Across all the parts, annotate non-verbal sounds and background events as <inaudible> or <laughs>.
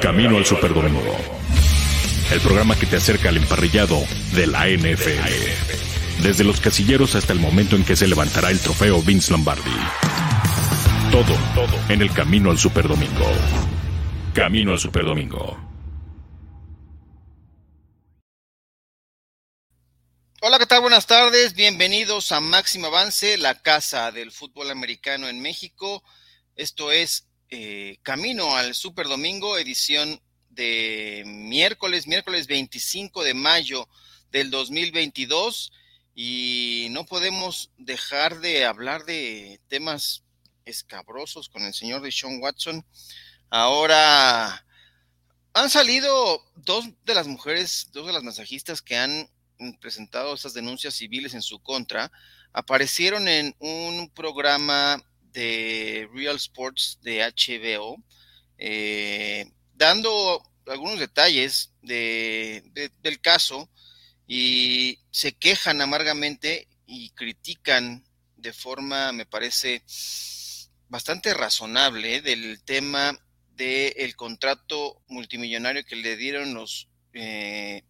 Camino al Superdomingo. El programa que te acerca al emparrillado de la NFL. Desde los casilleros hasta el momento en que se levantará el trofeo Vince Lombardi. Todo, todo en el Camino al Superdomingo. Camino al Superdomingo. Hola, ¿qué tal? Buenas tardes. Bienvenidos a Máximo Avance, la casa del fútbol americano en México. Esto es eh, Camino al Super Domingo, edición de miércoles, miércoles 25 de mayo del 2022. Y no podemos dejar de hablar de temas escabrosos con el señor de Sean Watson. Ahora han salido dos de las mujeres, dos de las masajistas que han presentado estas denuncias civiles en su contra. Aparecieron en un programa de Real Sports de HBO, eh, dando algunos detalles de, del caso y se quejan amargamente y critican de forma, me parece, bastante razonable del tema del contrato multimillonario que le dieron los eh,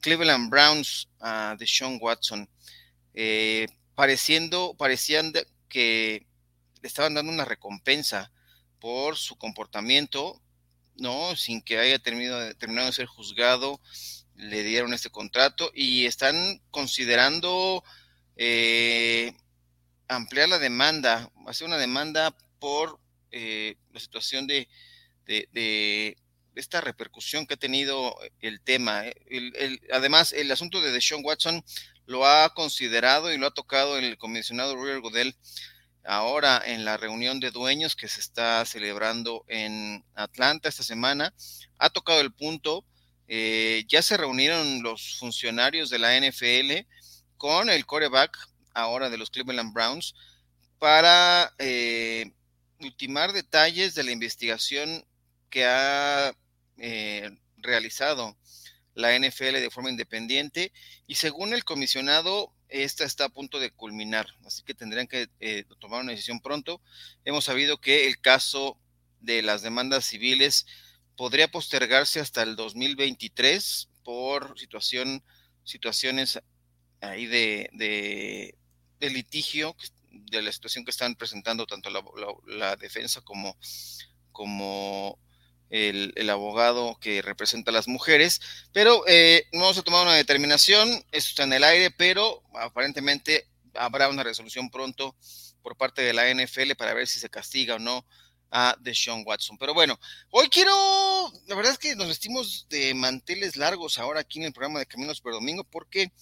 Cleveland Browns a Deshaun Watson, eh, pareciendo, parecían que le estaban dando una recompensa por su comportamiento, ¿no? Sin que haya terminado, terminado de ser juzgado, le dieron este contrato y están considerando eh, ampliar la demanda, hacer una demanda por eh, la situación de, de, esta repercusión que ha tenido el tema. ¿eh? además, el asunto de Deshaun Watson lo ha considerado y lo ha tocado el comisionado Roger Godel ahora en la reunión de dueños que se está celebrando en Atlanta esta semana. Ha tocado el punto. Eh, ya se reunieron los funcionarios de la NFL con el coreback ahora de los Cleveland Browns para eh, ultimar detalles de la investigación que ha eh, realizado la NFL de forma independiente y según el comisionado esta está a punto de culminar, así que tendrían que eh, tomar una decisión pronto. Hemos sabido que el caso de las demandas civiles podría postergarse hasta el 2023 por situación, situaciones ahí de, de, litigio, de la situación que están presentando tanto la, defensa como, como el, abogado que representa a las mujeres, pero eh, no vamos a tomar una determinación, esto está en el aire, pero aparentemente habrá una resolución pronto por parte de la NFL para ver si se castiga o no a Deshaun Watson. Pero bueno, hoy quiero, la verdad es que nos vestimos de manteles largos ahora aquí en el programa de Caminos por Domingo porque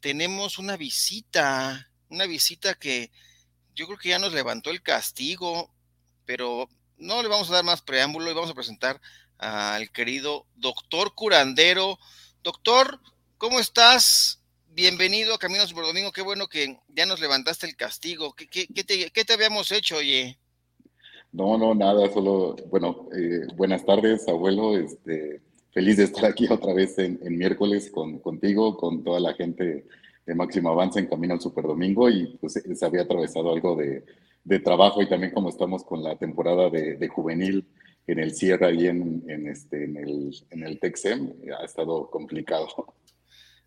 tenemos una visita, una visita que yo creo que ya nos levantó el castigo, pero no le vamos a dar más preámbulo y vamos a presentar al querido doctor curandero. Doctor, ¿cómo estás? Bienvenido a Caminos por Domingo. Qué bueno que ya nos levantaste el castigo. ¿Qué, te, habíamos hecho, oye? No, no, nada, solo, bueno, eh, buenas tardes, abuelo. Este, feliz de estar aquí otra vez en, miércoles con, contigo, con toda la gente de Máximo Avance en Camino al Super Domingo y pues se había atravesado algo de, de trabajo y también como estamos con la temporada de, juvenil en el cierre ahí en, en, este, en, el, en el Texem, ha estado complicado.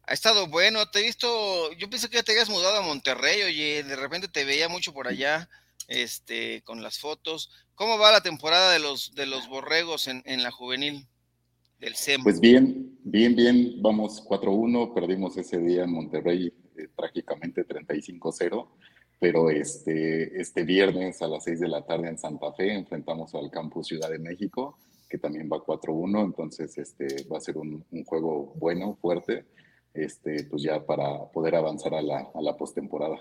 Ha estado bueno, te he visto, yo pensé que ya te habías mudado a Monterrey, oye, de repente te veía mucho por allá, este, con las fotos. ¿Cómo va la temporada de los, de los borregos en, en la juvenil del SEM? Pues bien, bien, bien, vamos 4-1, perdimos ese día en Monterrey eh, trágicamente 35-0 pero este, este viernes a las 6 de la tarde en Santa Fe enfrentamos al Campus Ciudad de México, que también va 4-1, entonces este, va a ser un, juego bueno, fuerte, este, pues ya para poder avanzar a la, a la postemporada.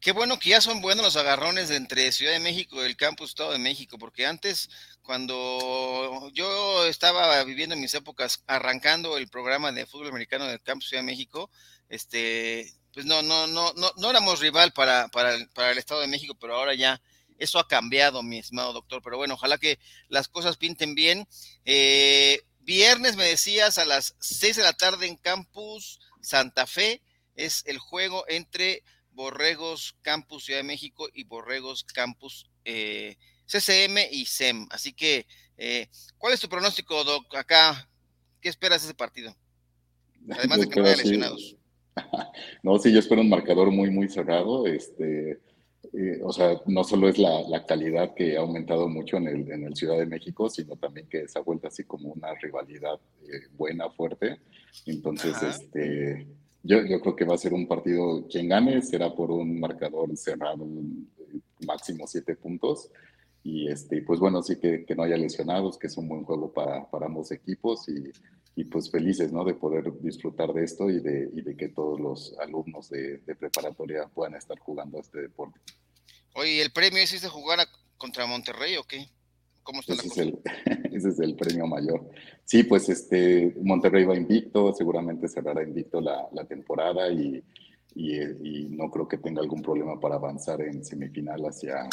Qué bueno que ya son buenos los agarrones entre Ciudad de México y el Campus Estado de México, porque antes, cuando yo estaba viviendo en mis épocas, arrancando el programa de fútbol americano del Campus Ciudad de México, este, pues no, no, no, no, no éramos rival para, para, el, para el Estado de México, pero ahora ya eso ha cambiado, mi estimado doctor. Pero bueno, ojalá que las cosas pinten bien. Eh, viernes me decías a las 6 de la tarde en Campus Santa Fe es el juego entre Borregos Campus Ciudad de México y Borregos Campus eh, CCM y SEM. Así que, eh, ¿cuál es tu pronóstico, Doc? Acá, ¿qué esperas de ese partido? Además de que no haya lesionados. <laughs> No, sí, yo espero un marcador muy, muy cerrado. Este, eh, o sea, no solo es la, calidad que ha aumentado mucho en el, en el Ciudad de México, sino también que se ha vuelto así como una rivalidad eh, buena, fuerte. Entonces, este, yo, yo creo que va a ser un partido, quien gane será por un marcador cerrado, máximo siete puntos. Y este, pues bueno, sí que, que no haya lesionados, que es un buen juego para, para ambos equipos y, y, pues felices, ¿no? De poder disfrutar de esto y de, y de que todos los alumnos de, de preparatoria puedan estar jugando este deporte. Oye, ¿el premio es de jugar contra Monterrey o qué? ¿Cómo está ese, es el, <laughs> ese es el premio mayor. Sí, pues este, Monterrey va invicto, seguramente cerrará invicto la, la temporada y, y, no creo que tenga algún problema para avanzar en semifinal hacia,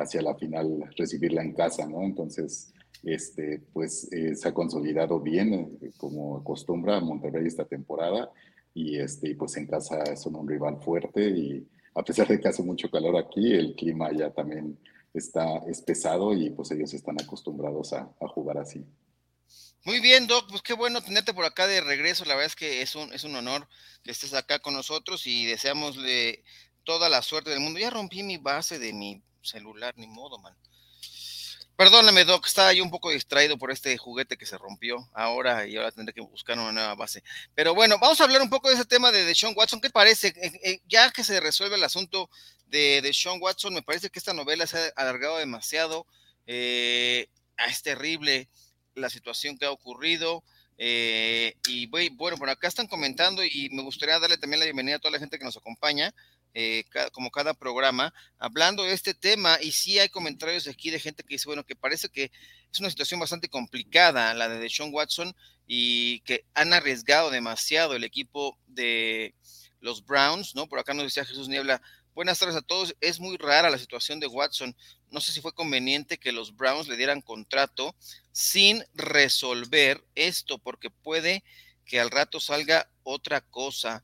hacia la final, recibirla en casa, ¿no? Entonces, este, pues eh, se ha consolidado bien, eh, como acostumbra Monterrey esta temporada, y este, pues en casa son un rival fuerte y a pesar de que hace mucho calor aquí, el clima ya también está es pesado y pues ellos están acostumbrados a, jugar así. Muy bien, Doc, pues qué bueno tenerte por acá de regreso. La verdad es que es un, es un honor que estés acá con nosotros y deseamosle toda la suerte del mundo. Ya rompí mi base de mi celular, ni modo, man. Perdóname, Doc, estaba yo un poco distraído por este juguete que se rompió ahora y ahora tendré que buscar una nueva base. Pero bueno, vamos a hablar un poco de ese tema de Sean Watson. ¿Qué parece? Eh, eh, ya que se resuelve el asunto de, Sean Watson, me parece que esta novela se ha alargado demasiado. Eh, es terrible la situación que ha ocurrido. y bueno, por acá están comentando y me gustaría darle también la bienvenida a toda la gente que nos acompaña. Eh, como cada programa, hablando de este tema. Y sí hay comentarios aquí de gente que dice, bueno, que parece que es una situación bastante complicada la de Sean Watson y que han arriesgado demasiado el equipo de los Browns, ¿no? Por acá nos decía Jesús Niebla. Buenas tardes a todos. Es muy rara la situación de Watson. No sé si fue conveniente que los Browns le dieran contrato sin resolver esto, porque puede que al rato salga otra cosa.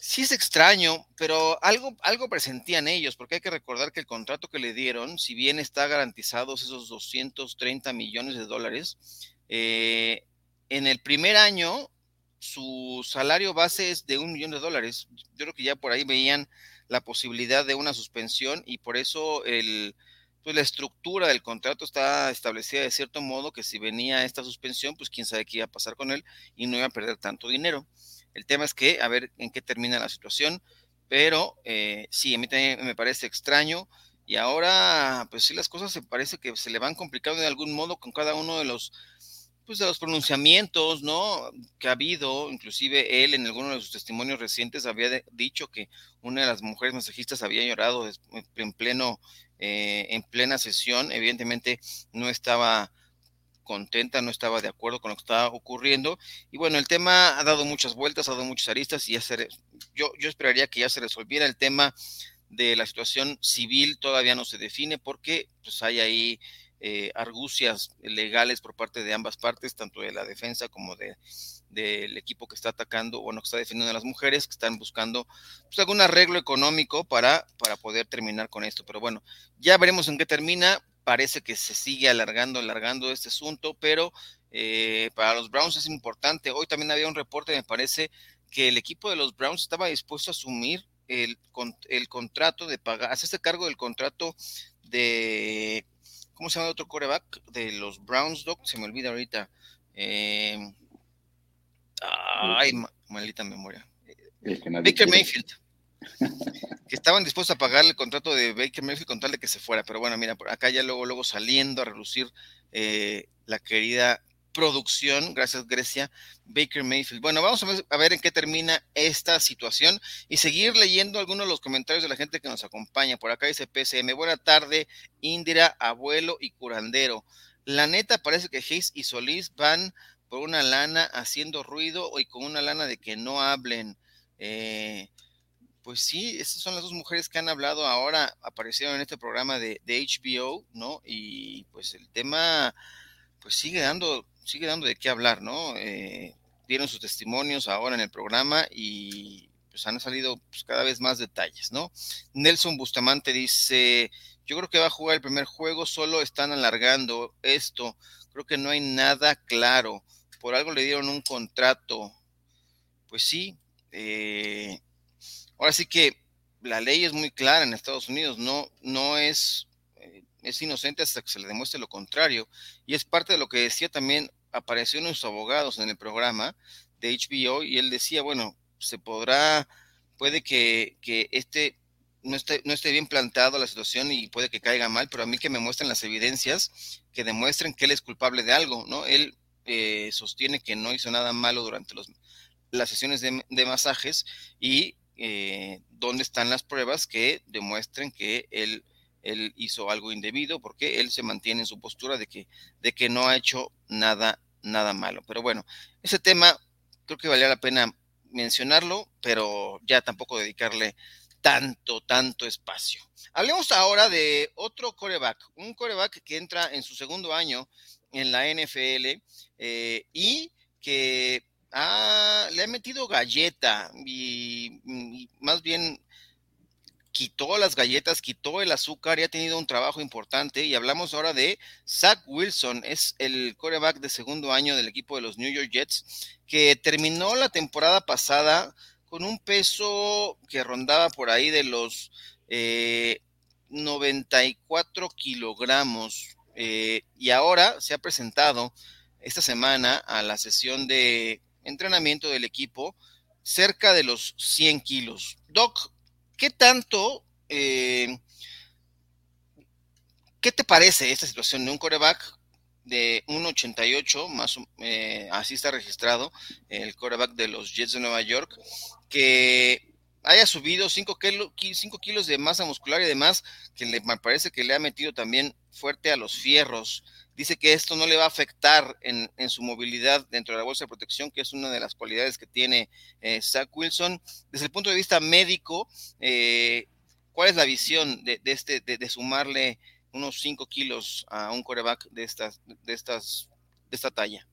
Sí es extraño, pero algo, algo presentían ellos, porque hay que recordar que el contrato que le dieron, si bien está garantizados esos 230 millones de dólares, eh, en el primer año su salario base es de un millón de dólares. Yo creo que ya por ahí veían la posibilidad de una suspensión y por eso el, pues la estructura del contrato está establecida de cierto modo que si venía esta suspensión, pues quién sabe qué iba a pasar con él y no iba a perder tanto dinero. El tema es que, a ver en qué termina la situación, pero eh, sí, a mí también me parece extraño. Y ahora, pues sí, las cosas se parece que se le van complicando de algún modo con cada uno de los, pues de los pronunciamientos, ¿no? Que ha habido, inclusive él en alguno de sus testimonios recientes había dicho que una de las mujeres masajistas había llorado en pleno, eh, en plena sesión. Evidentemente no estaba contenta, no estaba de acuerdo con lo que estaba ocurriendo. Y bueno, el tema ha dado muchas vueltas, ha dado muchas aristas y ya se, yo, yo esperaría que ya se resolviera el tema de la situación civil, todavía no se define porque pues hay ahí eh, argucias legales por parte de ambas partes, tanto de la defensa como de del equipo que está atacando, bueno, que está defendiendo a las mujeres, que están buscando pues, algún arreglo económico para, para poder terminar con esto. Pero bueno, ya veremos en qué termina parece que se sigue alargando, alargando este asunto, pero eh, para los Browns es importante. Hoy también había un reporte, me parece, que el equipo de los Browns estaba dispuesto a asumir el, el contrato de pagar, hacerse cargo del contrato de, ¿cómo se llama el otro coreback? De los Browns, Doc, se me olvida ahorita. Eh, ay, maldita memoria. Baker Mayfield que estaban dispuestos a pagar el contrato de Baker Mayfield con tal de que se fuera. Pero bueno, mira, por acá ya luego, luego saliendo a relucir eh, la querida producción, gracias Grecia, Baker Mayfield. Bueno, vamos a ver, en qué termina esta situación y seguir leyendo algunos de los comentarios de la gente que nos acompaña. Por acá dice PCM, buena tarde, Indira, abuelo y curandero. La neta parece que Hayes y Solís van por una lana haciendo ruido y con una lana de que no hablen. Eh, pues sí, estas son las dos mujeres que han hablado ahora, aparecieron en este programa de, HBO, ¿no? Y pues el tema, pues sigue dando, sigue dando de qué hablar, ¿no? Eh, dieron sus testimonios ahora en el programa y pues han salido pues, cada vez más detalles, ¿no? Nelson Bustamante dice, Yo creo que va a jugar el primer juego, solo están alargando esto. Creo que no hay nada claro. Por algo le dieron un contrato. Pues sí. Eh, ahora sí que la ley es muy clara en Estados Unidos. No, no es, eh, es inocente hasta que se le demuestre lo contrario. Y es parte de lo que decía también, apareció unos abogados en el programa de HBO y él decía, bueno, se podrá, puede que, que este no esté, no esté bien planteado la situación y puede que caiga mal, pero a mí que me muestren las evidencias que demuestren que él es culpable de algo, ¿no? Él eh, sostiene que no hizo nada malo durante los, las sesiones de, masajes y eh, dónde están las pruebas que demuestren que él, él hizo algo indebido, porque él se mantiene en su postura de que, de que no ha hecho nada, nada malo. Pero bueno, ese tema creo que valía la pena mencionarlo, pero ya tampoco dedicarle tanto, tanto espacio. Hablemos ahora de otro coreback, un coreback que entra en su segundo año en la NFL eh, y que le ha metido galleta y, más bien quitó las galletas, quitó el azúcar y ha tenido un trabajo importante. Y hablamos ahora de Zach Wilson, es el coreback de segundo año del equipo de los New York Jets, que terminó la temporada pasada con un peso que rondaba por ahí de los 94 eh, kilogramos. Eh, y ahora se ha presentado esta semana a la sesión de entrenamiento del equipo cerca de los 100 kilos. Doc, ¿qué tanto, eh, qué te parece esta situación de un coreback de 1.88, más eh, así está registrado el coreback de los Jets de Nueva York, que haya subido 5 kilos de masa muscular y demás, que le, parece que le ha metido también fuerte a los fierros. Dice que esto no le va a afectar en, su movilidad dentro de la bolsa de protección, que es una de las cualidades que tiene eh, Zach Wilson. Desde el punto de vista médico, eh, ¿cuál es la visión de, este, de sumarle unos 5 kilos a un coreback de estas, de estas, de esta talla?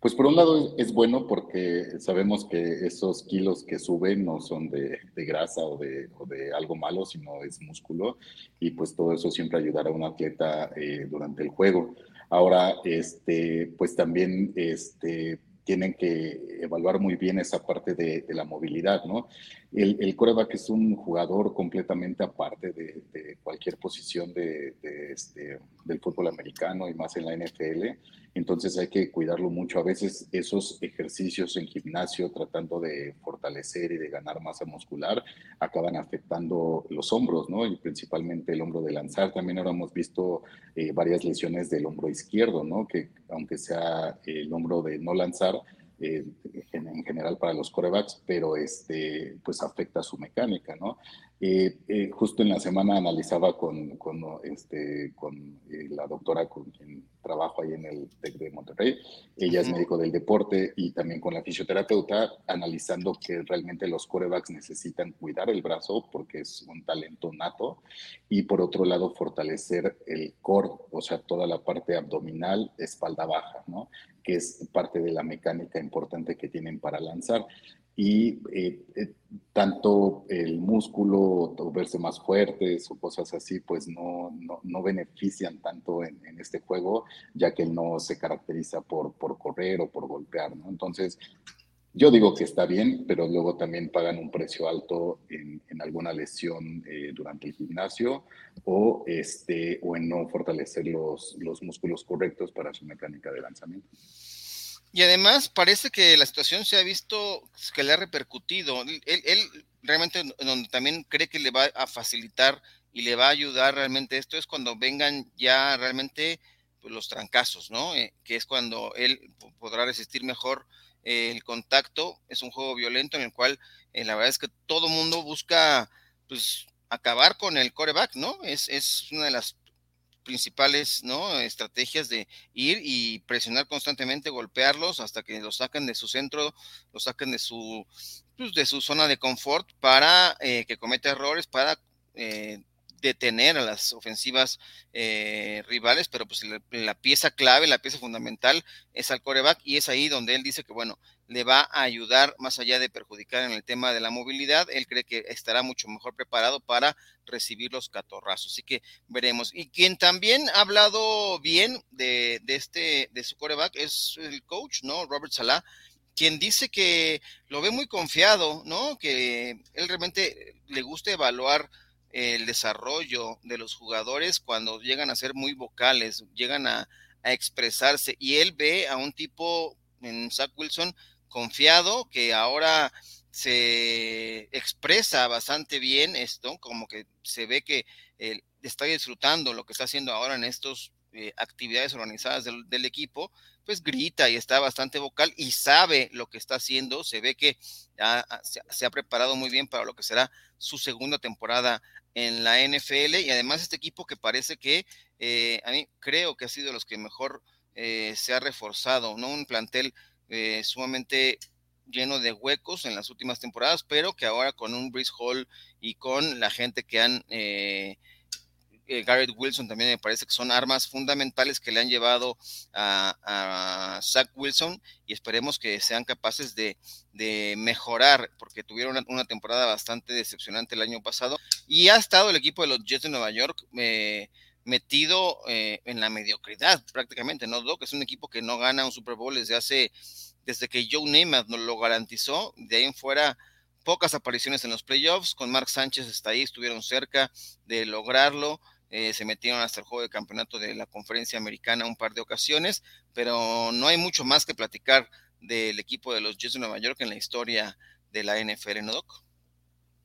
Pues por un lado es bueno porque sabemos que esos kilos que suben no son de, grasa o de, de, algo malo, sino es músculo y pues todo eso siempre ayudará a un atleta eh, durante el juego. Ahora, este, pues también este, tienen que evaluar muy bien esa parte de, la movilidad, ¿no? El, el, coreback es un jugador completamente aparte de, cualquier posición de, este, del fútbol americano y más en la NFL entonces hay que cuidarlo mucho. A veces esos ejercicios en gimnasio tratando de fortalecer y de ganar masa muscular acaban afectando los hombros, ¿no? Y principalmente el hombro de lanzar. También ahora hemos visto eh, varias lesiones del hombro izquierdo, ¿no? Que aunque sea el hombro de no lanzar, eh, en, general para los corebacks, pero este, pues afecta su mecánica, ¿no? Eh, eh, justo en la semana analizaba con, con, este, con eh, la doctora con quien trabajo ahí en el TEC de Monterrey. Ella es médico del deporte y también con la fisioterapeuta, analizando que realmente los corebacks necesitan cuidar el brazo porque es un talento nato y por otro lado fortalecer el core, o sea, toda la parte abdominal, espalda baja, ¿no? Que es parte de la mecánica importante que tienen para lanzar y eh, eh, tanto el músculo o verse más fuertes o cosas así, pues no, no, no benefician tanto en, en, este juego, ya que no se caracteriza por, por correr o por golpear, ¿no? Entonces, yo digo que está bien, pero luego también pagan un precio alto en, en alguna lesión eh, durante el gimnasio o, este, o en no fortalecer los, los músculos correctos para su mecánica de lanzamiento. Y además parece que la situación se ha visto que le ha repercutido. Él, realmente donde también cree que le va a facilitar y le va a ayudar realmente esto es cuando vengan ya realmente pues, los trancazos, ¿no? Eh, que es cuando él podrá resistir mejor eh, el contacto. Es un juego violento en el cual eh, la verdad es que todo mundo busca pues acabar con el coreback, ¿no? Es, es una de las principales ¿no? estrategias de ir y presionar constantemente, golpearlos hasta que los saquen de su centro, los saquen de su, pues, de su zona de confort para eh, que cometa errores, para eh, detener a las ofensivas eh, rivales, pero pues la, pieza clave, la pieza fundamental es al coreback y es ahí donde él dice que, bueno, le va a ayudar más allá de perjudicar en el tema de la movilidad. Él cree que estará mucho mejor preparado para recibir los catorrazos. Así que veremos. Y quien también ha hablado bien de, este, de su coreback es el coach, ¿no? Robert Salah quien dice que lo ve muy confiado, ¿no? Que él realmente le gusta evaluar el desarrollo de los jugadores cuando llegan a ser muy vocales, llegan a, expresarse. Y él ve a un tipo en Zach Wilson confiado que ahora se expresa bastante bien esto, como que se ve que está disfrutando lo que está haciendo ahora en estos eh, actividades organizadas del, equipo, pues grita y está bastante vocal y sabe lo que está haciendo. Se ve que se, ha preparado muy bien para lo que será su segunda temporada en la NFL y además este equipo que parece que eh, a mí creo que ha sido de los que mejor eh, se ha reforzado, ¿no? Un plantel sumamente lleno de huecos en las últimas temporadas, pero que ahora con un Brice Hall y con la gente que han eh, Garrett Wilson también me parece que son armas fundamentales que le han llevado a, Zach Wilson y esperemos que sean capaces de, mejorar porque tuvieron una, temporada bastante decepcionante el año pasado. Y ha estado el equipo de los Jets de Nueva York eh, metido eh, en la mediocridad prácticamente, ¿no? que es un equipo que no gana un Super Bowl desde hace, desde que Joe Namath nos lo garantizó, de ahí en fuera pocas apariciones en los playoffs, con Mark Sánchez hasta ahí estuvieron cerca de lograrlo, eh, se metieron hasta el juego de campeonato de la conferencia americana un par de ocasiones, pero no hay mucho más que platicar del equipo de los Jets de Nueva York en la historia de la NFL, ¿no, Doc?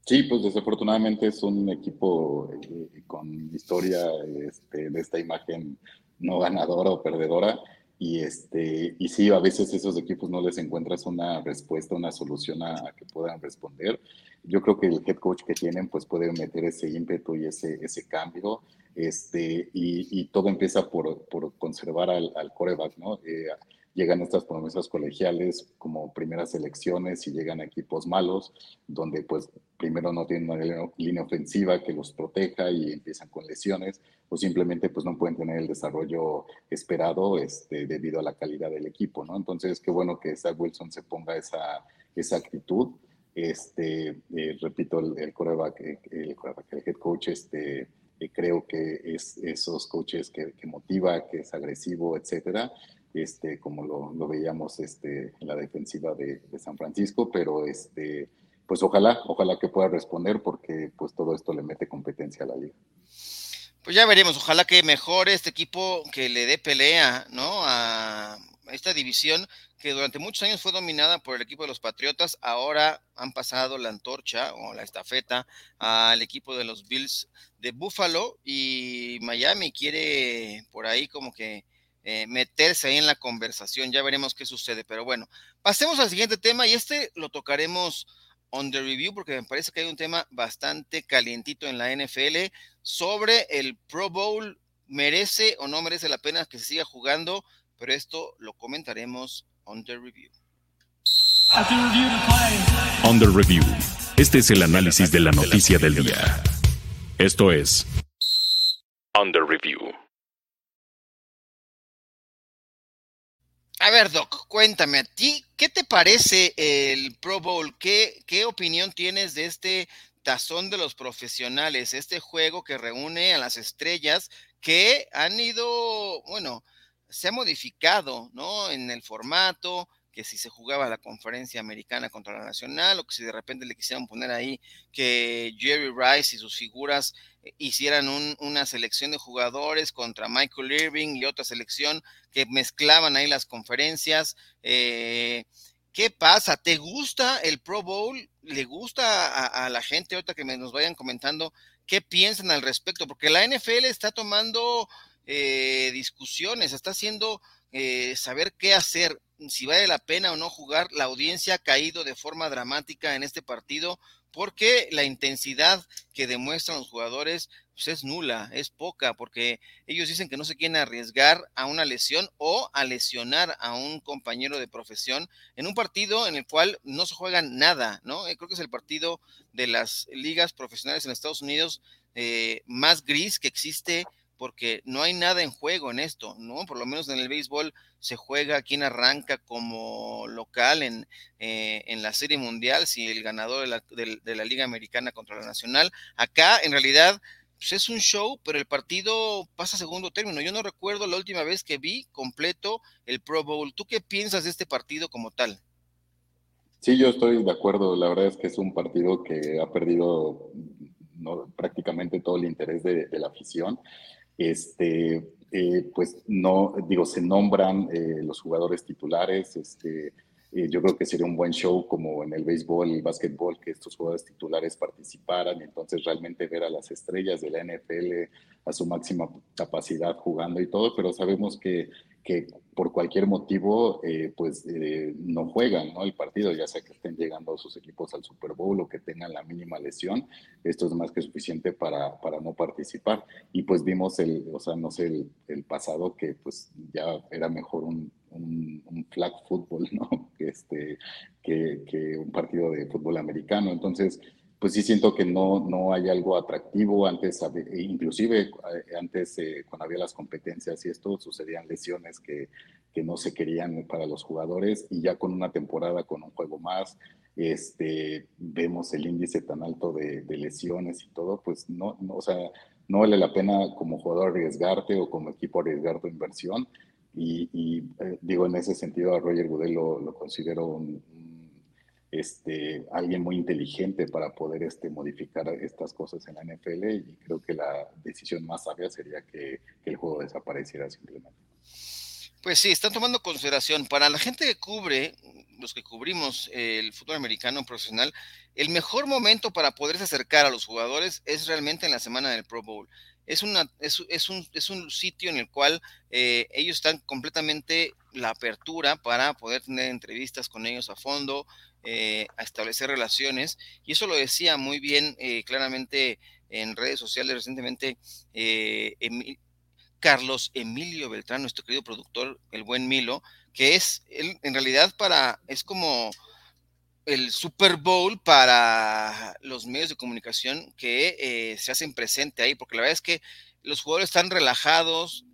Sí, pues desafortunadamente es un equipo eh, con historia este, de esta imagen no ganadora o perdedora. Y, este, y sí, a veces esos equipos no les encuentras una respuesta, una solución a, que puedan responder. Yo creo que el head coach que tienen pues puede meter ese ímpetu y ese, ese cambio. Este, y, y todo empieza por, por conservar al, al, coreback, ¿no? Eh, llegan estas promesas colegiales como primeras elecciones y llegan a equipos malos, donde pues primero no tienen una línea ofensiva que los proteja y empiezan con lesiones, o simplemente pues no pueden tener el desarrollo esperado este, debido a la calidad del equipo, ¿no? Entonces, qué bueno que Zach Wilson se ponga esa, esa actitud. Este, eh, repito, el, el, coreback, el, el, head coach, este, eh, creo que es esos coaches que, que motiva, que es agresivo, etcétera, este, como lo, veíamos este, en la defensiva de, San Francisco, pero este, pues ojalá, ojalá que pueda responder porque pues todo esto le mete competencia a la liga. Pues ya veremos, ojalá que mejore este equipo, que le dé pelea, ¿no? A esta división que durante muchos años fue dominada por el equipo de los Patriotas, ahora han pasado la antorcha o la estafeta al equipo de los Bills de Buffalo y Miami quiere por ahí como que eh, meterse ahí en la conversación. Ya veremos qué sucede. Pero bueno, pasemos al siguiente tema y este lo tocaremos on the review porque me parece que hay un tema bastante calientito en la NFL sobre el Pro Bowl. ¿Merece o no merece la pena que se siga jugando? Pero esto lo comentaremos on the review. On the review. Este es el análisis de la noticia del día. Esto es On the review. A ver, Doc, cuéntame a ti, ¿qué te parece el Pro Bowl? ¿Qué, qué opinión tienes de este tazón de los profesionales, este juego que reúne a las estrellas que han ido, bueno, se ha modificado, ¿no? En el formato, que si se jugaba la conferencia americana contra la nacional, o que si de repente le quisieran poner ahí que Jerry Rice y sus figuras eh, hicieran una selección de jugadores contra Michael Irving y otra selección que mezclaban ahí las conferencias. Eh, ¿Qué pasa? ¿Te gusta el Pro Bowl? ¿Le gusta a, la gente ahorita que nos vayan comentando qué piensan al respecto? Porque la NFL está tomando eh, discusiones, está haciendo saber qué hacer si vale la pena o no jugar, la audiencia ha caído de forma dramática en este partido porque la intensidad que demuestran los jugadores pues, es nula, es poca, porque ellos dicen que no se quieren arriesgar a una lesión o a lesionar a un compañero de profesión en un partido en el cual no se juega nada, ¿no? Eh, creo que es el partido de las ligas profesionales en Estados Unidos eh, más gris que existe porque no hay nada en juego en esto, ¿no? Por lo menos en el béisbol se juega quien arranca como local en, eh, en la Serie Mundial, si el ganador de la, de, la, Liga Americana contra la Nacional. Acá, en realidad, pues es un show, pero el partido pasa a segundo término. Yo no recuerdo la última vez que vi completo el Pro Bowl. ¿Tú qué piensas de este partido como tal? Sí, yo estoy de acuerdo. La verdad es que es un partido que ha perdido prácticamente todo el interés de la afición este, eh, pues no, digo, se nombran eh, los jugadores titulares, este, eh, yo creo que sería un buen show como en el béisbol el básquetbol, que estos jugadores titulares participaran entonces realmente ver a las estrellas de la NFL a su máxima capacidad jugando y todo, pero sabemos que que por cualquier motivo eh, pues eh, no juegan ¿no? el partido, ya sea que estén llegando sus equipos al Super Bowl o que tengan la mínima lesión, esto es más que suficiente para, para no participar. Y pues vimos el, o sea, no sé, el, el pasado que pues ya era mejor un, un, flag football, <laughs> ¿no? Que, este, que un partido de fútbol americano. Entonces, pues sí siento que no, no hay algo atractivo. Antes, e inclusive eh, antes, eh, cuando había las competencias y esto, sucedían lesiones que, que, no se querían para los jugadores y ya con una temporada, con un juego más, este, vemos el índice tan alto de, lesiones y todo, pues no, no, o sea, no vale la pena como jugador arriesgarte o como equipo arriesgar tu inversión. Y, eh, digo, en ese sentido a Roger Goodell lo, considero un, este, alguien muy inteligente para poder este, modificar estas cosas en la NFL y creo que la decisión más sabia sería que, el juego desapareciera simplemente. Pues sí, están tomando consideración. Para la gente que cubre, los que cubrimos el fútbol americano profesional, el mejor momento para poderse acercar a los jugadores es realmente en la semana del Pro Bowl. Es, una, es, es, un, es un sitio en el cual eh, ellos están completamente la apertura para poder tener entrevistas con ellos a fondo, eh, a establecer relaciones. Y eso lo decía muy bien eh, claramente en redes sociales recientemente eh, Carlos Emilio Beltrán, nuestro querido productor, el buen Milo, que es él, en realidad para, es como el Super Bowl para los medios de comunicación que se hacen presente ahí, porque la verdad es que los jugadores están relajados,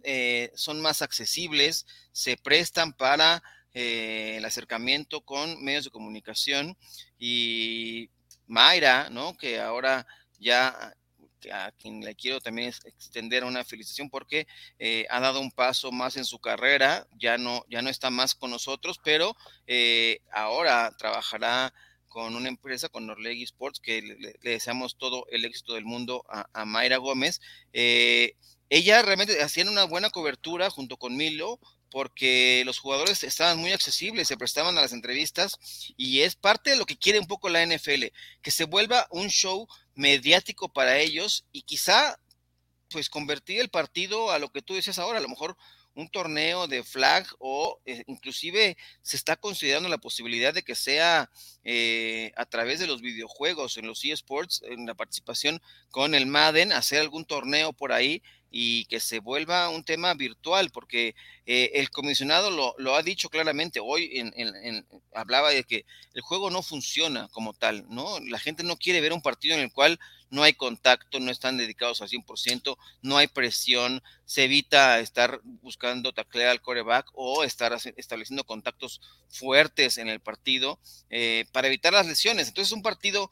son más accesibles, se prestan para eh, el acercamiento con medios de comunicación y Mayra, ¿no? Que ahora ya a quien le quiero también extender una felicitación porque eh, ha dado un paso más en su carrera, ya no, ya no está más con nosotros, pero eh, ahora trabajará con una empresa, con Norlegui Sports, que le, deseamos todo el éxito del mundo a, a Mayra Gómez. ella realmente hacía una buena cobertura junto con Milo porque los jugadores estaban muy accesibles, se prestaban a las entrevistas y es parte de lo que quiere un poco la NFL, que se vuelva un show mediático para ellos y quizá pues convertir el partido a lo que tú decías ahora, a lo mejor un torneo de flag o eh, inclusive se está considerando la posibilidad de que sea eh, a través de los videojuegos en los eSports, en la participación con el Madden, hacer algún torneo por ahí y que se vuelva un tema virtual, porque eh, el comisionado lo, ha dicho claramente, hoy en, hablaba de que el juego no funciona como tal, ¿no? La gente no quiere ver un partido en el cual no hay contacto, no están dedicados al 100%, no hay presión, se evita estar buscando taclear al coreback o estar estableciendo contactos fuertes en el partido eh, para evitar las lesiones. Entonces un partido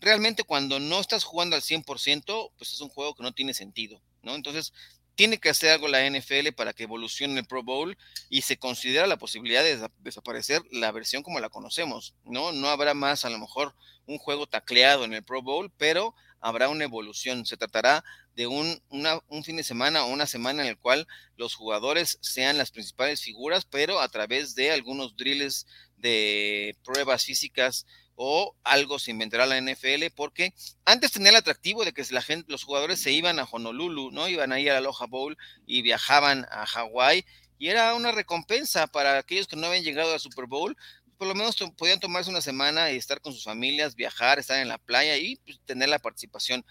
realmente cuando no estás jugando al 100%, pues es un juego que no tiene sentido. Entonces, tiene que hacer algo la NFL para que evolucione el Pro Bowl y se considera la posibilidad de desaparecer la versión como la conocemos, ¿no? No habrá más a lo mejor un juego tacleado en el Pro Bowl, pero habrá una evolución. Se tratará de un, un fin de semana o una semana en el cual los jugadores sean las principales figuras, pero a través de algunos drills de pruebas físicas o algo se inventará la NFL, porque antes tenía el atractivo de que la gente, los jugadores se iban a Honolulu, ¿no? Iban ahí a Aloha Bowl y viajaban a Hawái, y era una recompensa para aquellos que no habían llegado al Super Bowl, por lo menos podían tomarse una semana y estar con sus familias, viajar, estar en la playa y pues, tener la participación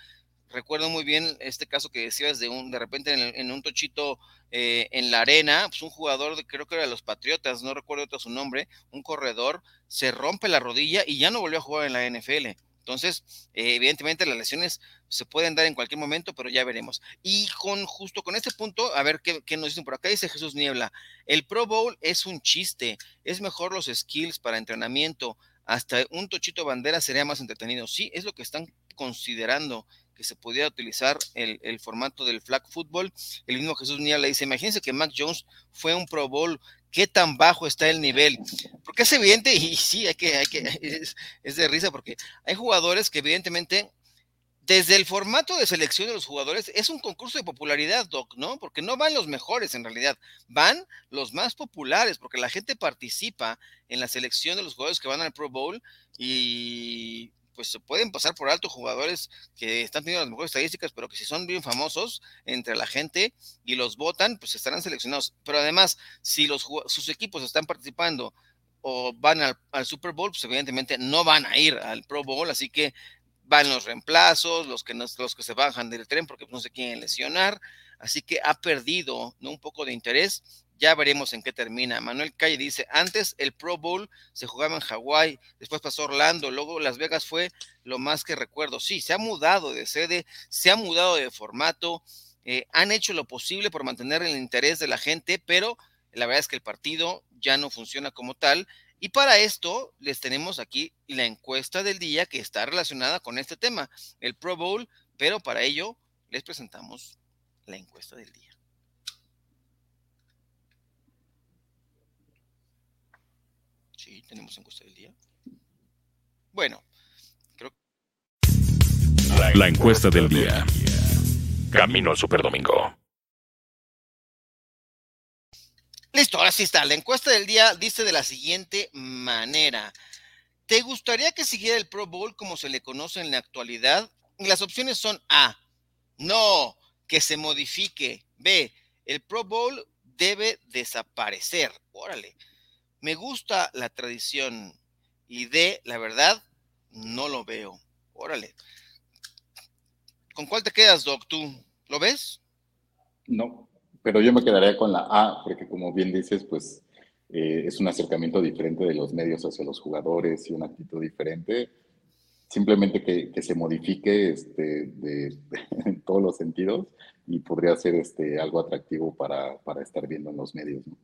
recuerdo muy bien este caso que decías de un de repente en, un tochito eh, en la arena, pues un jugador de, creo que era de los Patriotas, no recuerdo todo su nombre, un corredor, se rompe la rodilla y ya no volvió a jugar en la NFL Entonces, eh, evidentemente las lesiones se pueden dar en cualquier momento, pero ya veremos. Y con justo con este punto, a ver qué, qué, nos dicen por acá, dice Jesús Niebla, el Pro Bowl es un chiste, es mejor los skills para entrenamiento, hasta un tochito bandera sería más entretenido. Sí, es lo que están considerando que se pudiera utilizar el, el, formato del flag football. El mismo Jesús Niebla dice, imagínense que Mac Jones fue un Pro Bowl, qué tan bajo está el nivel. Porque es evidente, y sí, hay que, hay que, <laughs> es, es de risa, porque hay jugadores que evidentemente desde el formato de selección de los jugadores es un concurso de popularidad, Doc, ¿no? Porque no van los mejores en realidad, van los más populares, porque la gente participa en la selección de los jugadores que van al Pro Bowl y pues se pueden pasar por alto jugadores que están teniendo las mejores estadísticas, pero que si son bien famosos entre la gente y los votan, pues estarán seleccionados. Pero además, si los sus equipos están participando o van al, al Super Bowl, pues evidentemente no van a ir al Pro Bowl, así que van los reemplazos, los que, no, los que se bajan del tren porque no se quieren lesionar, así que ha perdido ¿no? un poco de interés. Ya veremos en qué termina. Manuel Calle dice, antes el Pro Bowl se jugaba en Hawái, después pasó Orlando, luego Las Vegas fue lo más que recuerdo. Sí, se ha mudado de sede, se ha mudado de formato, eh, han hecho lo posible por mantener el interés de la gente, pero la verdad es que el partido ya no funciona como tal y para esto les tenemos aquí la encuesta del día que está relacionada con este tema, el Pro Bowl, pero para ello les presentamos la encuesta del día. Sí, tenemos encuesta del día. Bueno, creo La encuesta del día. Camino al Superdomingo. Listo, ahora sí está. La encuesta del día dice de la siguiente manera. ¿Te gustaría que siguiera el Pro Bowl como se le conoce en la actualidad? Y las opciones son A, no, que se modifique. B, el Pro Bowl debe desaparecer. Órale, me gusta la tradición. Y D, la verdad, no lo veo. Órale. ¿Con cuál te quedas, Doc? ¿Tú lo ves? No pero yo me quedaría con la A, porque como bien dices, pues eh, es un acercamiento diferente de los medios hacia los jugadores y una actitud diferente. Simplemente que, que se modifique este, de, <laughs> en todos los sentidos y podría ser este, algo atractivo para, para estar viendo en los medios. ¿no?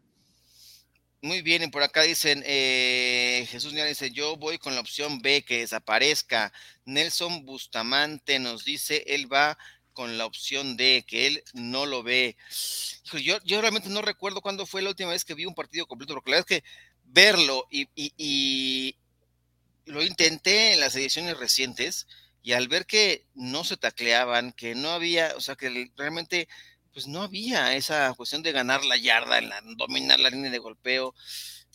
Muy bien, y por acá dicen, eh, Jesús Nial dice, yo voy con la opción B, que desaparezca. Nelson Bustamante nos dice, él va con la opción de que él no lo ve. Yo, yo realmente no recuerdo cuándo fue la última vez que vi un partido completo, porque la verdad es que verlo y, y, y lo intenté en las ediciones recientes y al ver que no se tacleaban, que no había, o sea, que realmente pues no había esa cuestión de ganar la yarda, en la, dominar la línea de golpeo,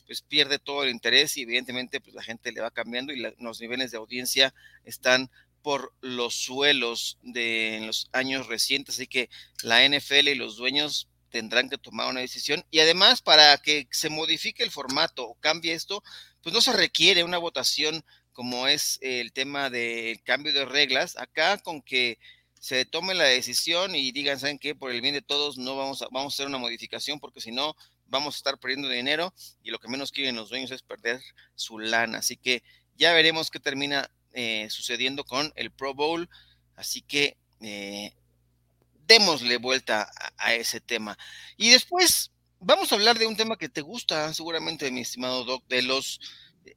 pues pierde todo el interés y evidentemente pues la gente le va cambiando y la, los niveles de audiencia están por los suelos de en los años recientes, así que la NFL y los dueños tendrán que tomar una decisión. Y además para que se modifique el formato o cambie esto, pues no se requiere una votación como es el tema del cambio de reglas, acá con que se tome la decisión y digan, ¿saben qué? Por el bien de todos no vamos a, vamos a hacer una modificación porque si no vamos a estar perdiendo dinero y lo que menos quieren los dueños es perder su lana. Así que ya veremos qué termina eh, sucediendo con el Pro Bowl. Así que eh, démosle vuelta a, a, ese tema. Y después vamos a hablar de un tema que te gusta seguramente, mi estimado Doc, de los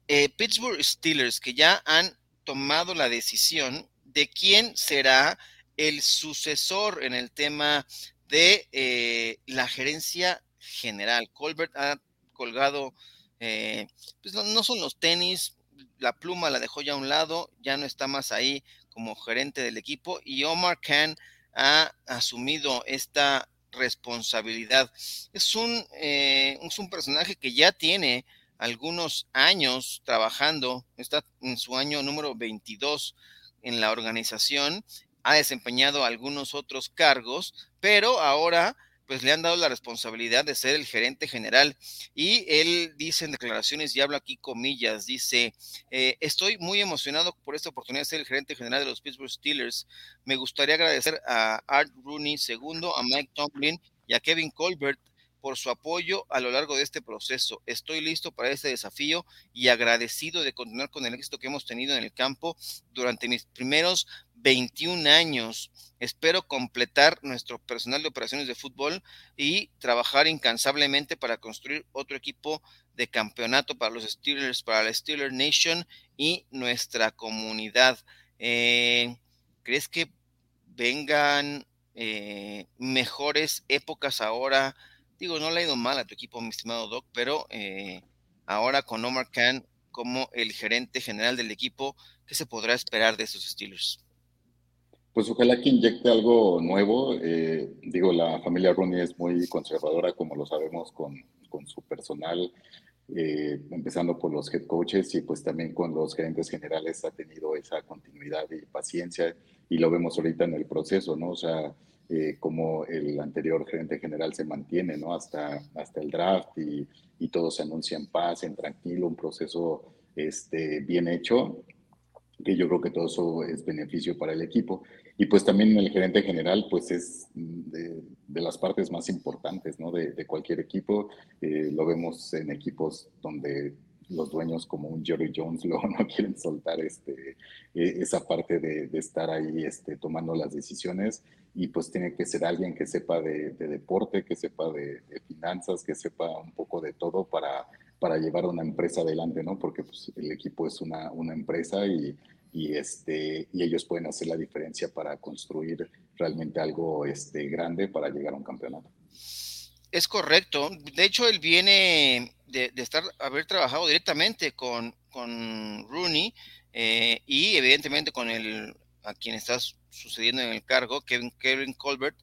eh, Pittsburgh Steelers que ya han tomado la decisión de quién será el sucesor en el tema de eh, la gerencia general. Colbert ha colgado, eh, pues no, no, son los tenis, la pluma la dejó ya a un lado, ya no está más ahí como gerente del equipo y Omar Khan ha asumido esta responsabilidad. Es un, eh, es un personaje que ya tiene algunos años trabajando, está en su año número 22 en la organización, ha desempeñado algunos otros cargos, pero ahora pues le han dado la responsabilidad de ser el gerente general. Y él dice en declaraciones, y hablo aquí comillas, dice, eh, estoy muy emocionado por esta oportunidad de ser el gerente general de los Pittsburgh Steelers. Me gustaría agradecer a Art Rooney II, a Mike Tomlin y a Kevin Colbert por su apoyo a lo largo de este proceso. Estoy listo para este desafío y agradecido de continuar con el éxito que hemos tenido en el campo durante mis primeros 21 años. Espero completar nuestro personal de operaciones de fútbol y trabajar incansablemente para construir otro equipo de campeonato para los Steelers, para la Steeler Nation y nuestra comunidad. Eh, ¿Crees que vengan eh, mejores épocas ahora? Digo, no le ha ido mal a tu equipo, mi estimado Doc, pero eh, ahora con Omar Khan como el gerente general del equipo, ¿qué se podrá esperar de estos Steelers? Pues ojalá que inyecte algo nuevo. Eh, digo, la familia Rooney es muy conservadora, como lo sabemos, con, con su personal, eh, empezando por los head coaches y pues también con los gerentes generales ha tenido esa continuidad y paciencia y lo vemos ahorita en el proceso, ¿no? O sea, eh, como el anterior gerente general se mantiene, ¿no? Hasta, hasta el draft y, y todo se anuncia en paz, en tranquilo, un proceso este, bien hecho que yo creo que todo eso es beneficio para el equipo. Y pues también el gerente general, pues es de, las partes más importantes, ¿no? De, de cualquier equipo. Eh, lo vemos en equipos donde los dueños como un Jerry Jones <laughs> luego no quieren soltar este, e, esa parte de, de, estar ahí este, tomando las decisiones y pues tiene que ser alguien que sepa de, de deporte, que sepa de, finanzas, que sepa un poco de todo para para llevar una empresa adelante, ¿no? Porque pues, el equipo es una, una empresa y, este, y ellos pueden hacer la diferencia para construir realmente algo este, grande para llegar a un campeonato. Es correcto. De hecho, él viene de, de estar, haber trabajado directamente con, con Rooney eh, y evidentemente con el, a quien está sucediendo en el cargo, Kevin, Kevin Colbert,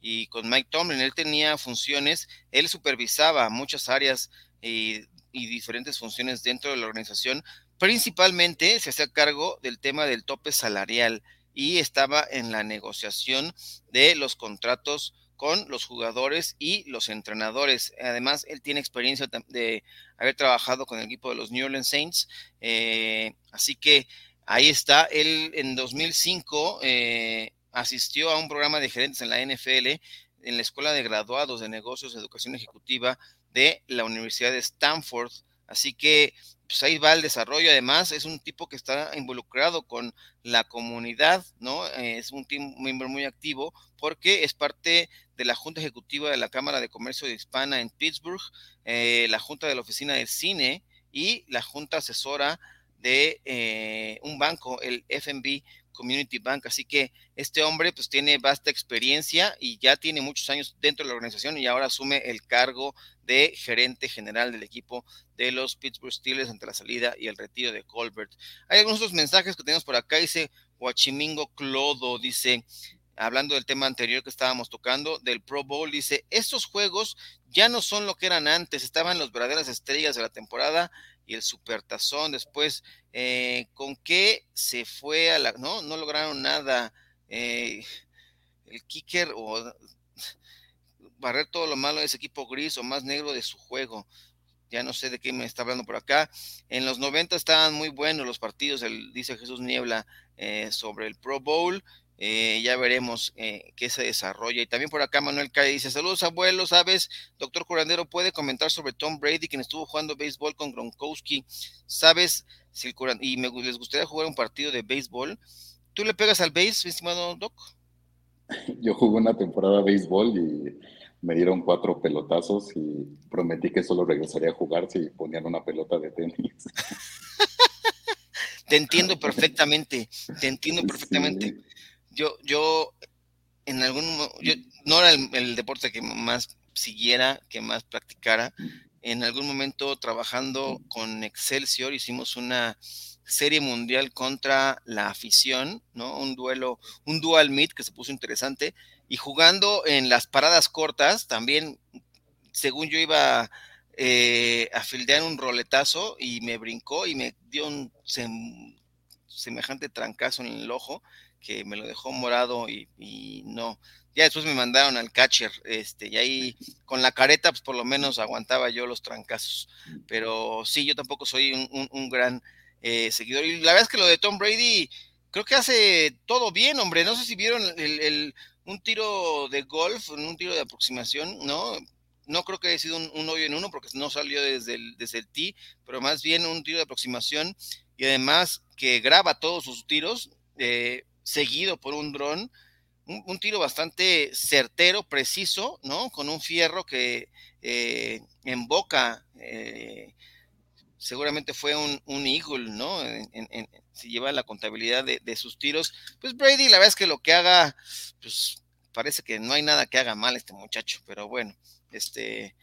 y con Mike Tomlin. Él tenía funciones, él supervisaba muchas áreas y diferentes funciones dentro de la organización. Principalmente se hacía cargo del tema del tope salarial y estaba en la negociación de los contratos con los jugadores y los entrenadores. Además, él tiene experiencia de haber trabajado con el equipo de los New Orleans Saints. Eh, así que ahí está. Él en 2005 eh, asistió a un programa de gerentes en la NFL en la Escuela de Graduados de Negocios de Educación Ejecutiva de la Universidad de Stanford. Así que pues ahí va el desarrollo. Además, es un tipo que está involucrado con la comunidad, ¿no? Es un miembro muy activo porque es parte de la Junta Ejecutiva de la Cámara de Comercio de Hispana en Pittsburgh, eh, la Junta de la Oficina del Cine y la Junta Asesora de eh, un banco, el FNB Community Bank. Así que este hombre pues tiene vasta experiencia y ya tiene muchos años dentro de la organización y ahora asume el cargo de gerente general del equipo de los Pittsburgh Steelers ante la salida y el retiro de Colbert. Hay algunos otros mensajes que tenemos por acá. Dice Huachimingo Clodo, dice, hablando del tema anterior que estábamos tocando, del Pro Bowl, dice, estos juegos ya no son lo que eran antes, estaban los verdaderas estrellas de la temporada y el supertazón después, eh, ¿con qué se fue a la, no, no lograron nada, eh, el kicker o <laughs> barrer todo lo malo de ese equipo gris o más negro de su juego. Ya no sé de qué me está hablando por acá. En los 90 estaban muy buenos los partidos, dice Jesús Niebla, eh, sobre el Pro Bowl. Eh, ya veremos eh, qué se desarrolla. Y también por acá Manuel Calle dice, saludos abuelos, ¿sabes? Doctor Curandero, ¿puede comentar sobre Tom Brady, quien estuvo jugando béisbol con Gronkowski? ¿Sabes si el y me, les gustaría jugar un partido de béisbol? ¿Tú le pegas al béis, estimado Doc? <laughs> Yo jugué una temporada de béisbol y me dieron cuatro pelotazos y prometí que solo regresaría a jugar si ponían una pelota de tenis. <laughs> te entiendo perfectamente, te entiendo <laughs> perfectamente yo, yo en algún yo no era el, deporte que más siguiera, que más practicara. En algún momento trabajando con Excelsior hicimos una serie mundial contra la afición, ¿no? Un duelo, un dual meet que se puso interesante y jugando en las paradas cortas también, según yo iba eh, a fildear un roletazo y me brincó y me dio un semejante trancazo en el ojo que me lo dejó morado y, no. Ya después me mandaron al catcher, este, y ahí con la careta, pues por lo menos aguantaba yo los trancazos. Pero sí, yo tampoco soy un, gran eh, seguidor. Y la verdad es que lo de Tom Brady, creo que hace todo bien, hombre. No sé si vieron el, un tiro de golf, un tiro de aproximación, ¿no? no creo que haya sido un, un hoyo en uno porque no salió desde el, desde el tee, pero más bien un tiro de aproximación y además que graba todos sus tiros eh, seguido por un dron. Un, tiro bastante certero, preciso, ¿no? Con un fierro que eh, en boca eh, seguramente fue un, un Eagle, ¿no? si lleva la contabilidad de, de, sus tiros. Pues Brady, la verdad es que lo que haga, pues parece que no hay nada que haga mal este muchacho, pero bueno, este,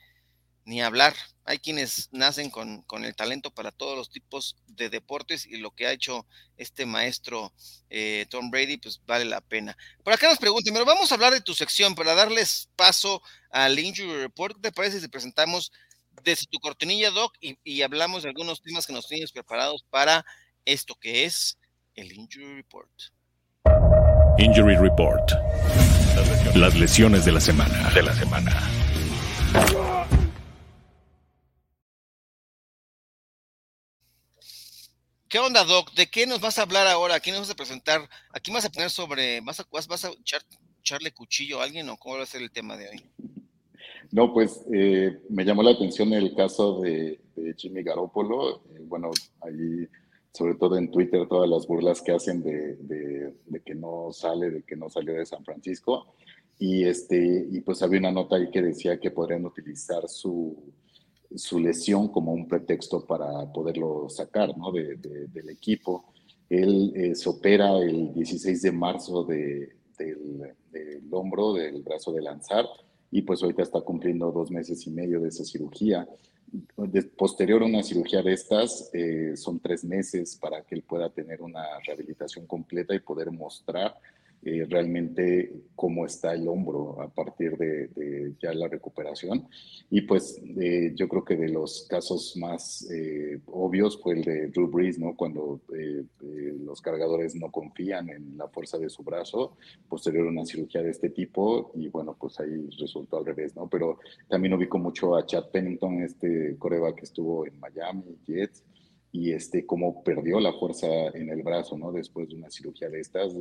ni hablar. Hay quienes nacen con, el talento para todos los tipos de deportes y lo que ha hecho este maestro eh, Tom Brady, pues vale la pena. Por acá nos preguntan, pero vamos a hablar de tu sección para darles paso al Injury Report. ¿Qué te parece si presentamos desde tu cortinilla, Doc, y, y hablamos de algunos temas que nos tienes preparados para esto que es el Injury Report? Injury Report. Las lesiones de la semana. De la semana. ¿Qué onda, Doc? ¿De qué nos vas a hablar ahora? ¿A quién nos vas a presentar? ¿A quién vas a poner sobre, vas a, vas, a echarle cuchillo a alguien o cómo va a ser el tema de hoy? No, pues eh, me llamó la atención el caso de, Jimmy Garoppolo. Eh, bueno, ahí, sobre todo en Twitter, todas las burlas que hacen de, de, que no sale, de que no salió de San Francisco. Y, este, y pues había una nota ahí que decía que podrían utilizar su, su lesión como un pretexto para poderlo sacar ¿no? de, del equipo. Él eh, se opera el 16 de marzo de, del, del, hombro, del brazo de lanzar, y pues ahorita está cumpliendo dos meses y medio de esa cirugía. De, posterior a una cirugía de estas, eh, son tres meses para que él pueda tener una rehabilitación completa y poder mostrar eh, realmente cómo está el hombro a partir de, ya la recuperación. Y pues eh, yo creo que de los casos más eh, obvios fue el de Drew Brees, ¿no? Cuando los cargadores no confían en la fuerza de su brazo, posterior a una cirugía de este tipo, y bueno, pues ahí resultó al revés, ¿no? Pero también ubico mucho a Chad Pennington, este coreba que estuvo en Miami, Jets, y este, cómo perdió la fuerza en el brazo, ¿no? Después de una cirugía de estas,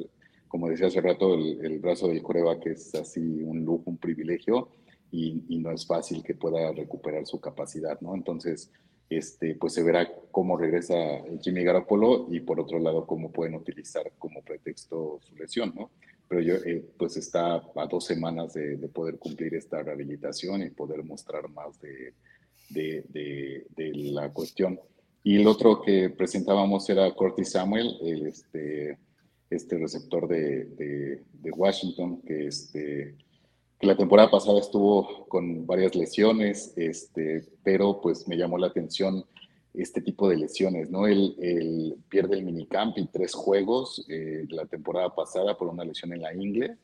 como decía hace rato, el, brazo del que es así un lujo, un privilegio, y, no es fácil que pueda recuperar su capacidad, ¿no? Entonces, este, pues se verá cómo regresa Jimmy Garoppolo y por otro lado cómo pueden utilizar como pretexto su lesión, ¿no? Pero yo, eh, pues está a dos semanas de, poder cumplir esta rehabilitación y poder mostrar más de, de, de, la cuestión. Y el otro que presentábamos era Curtis Samuel, el, este, este receptor de, Washington, que, este, que la temporada pasada estuvo con varias lesiones, este, pero pues me llamó la atención este tipo de lesiones, ¿no? Él, pierde el minicamp y tres juegos eh, la temporada pasada por una lesión en la ingle,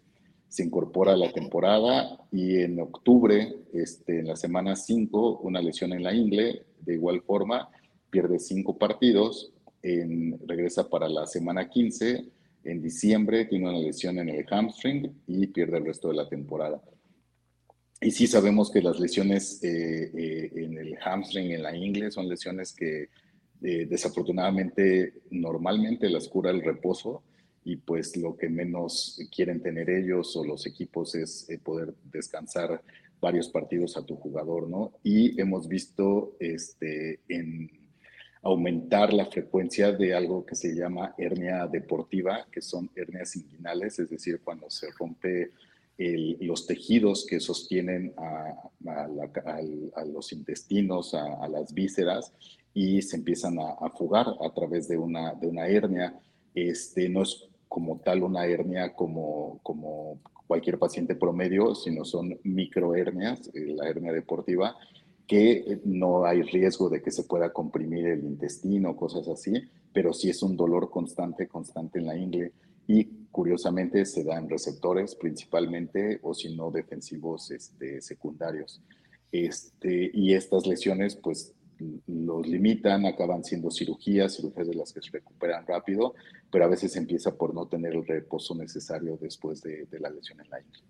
se incorpora a la temporada y en octubre, este, en la semana 5, una lesión en la ingle, de igual forma, pierde cinco partidos, en, regresa para la semana 15 en diciembre tiene una lesión en el hamstring y pierde el resto de la temporada. Y sí sabemos que las lesiones eh, eh, en el hamstring, en la ingle, son lesiones que eh, desafortunadamente normalmente las cura el reposo y pues lo que menos quieren tener ellos o los equipos es poder descansar varios partidos a tu jugador, ¿no? Y hemos visto este, en aumentar la frecuencia de algo que se llama hernia deportiva, que son hernias inguinales, es decir, cuando se rompe los tejidos que sostienen a, los intestinos, a, las vísceras, y se empiezan a, fugar a través de una, de una hernia. Este, no es como tal una hernia como, como cualquier paciente promedio, sino son microhernias, eh, la hernia deportiva, que eh, no hay riesgo de que se pueda comprimir el intestino, cosas así, pero sí es un dolor constante, constante en la ingle y curiosamente se dan receptores principalmente o si no defensivos este, secundarios. Este, y estas lesiones pues los limitan, acaban siendo cirugías, cirugías de las que se recuperan rápido, pero a veces empieza por no tener el reposo necesario después de, de la lesión en la ingle.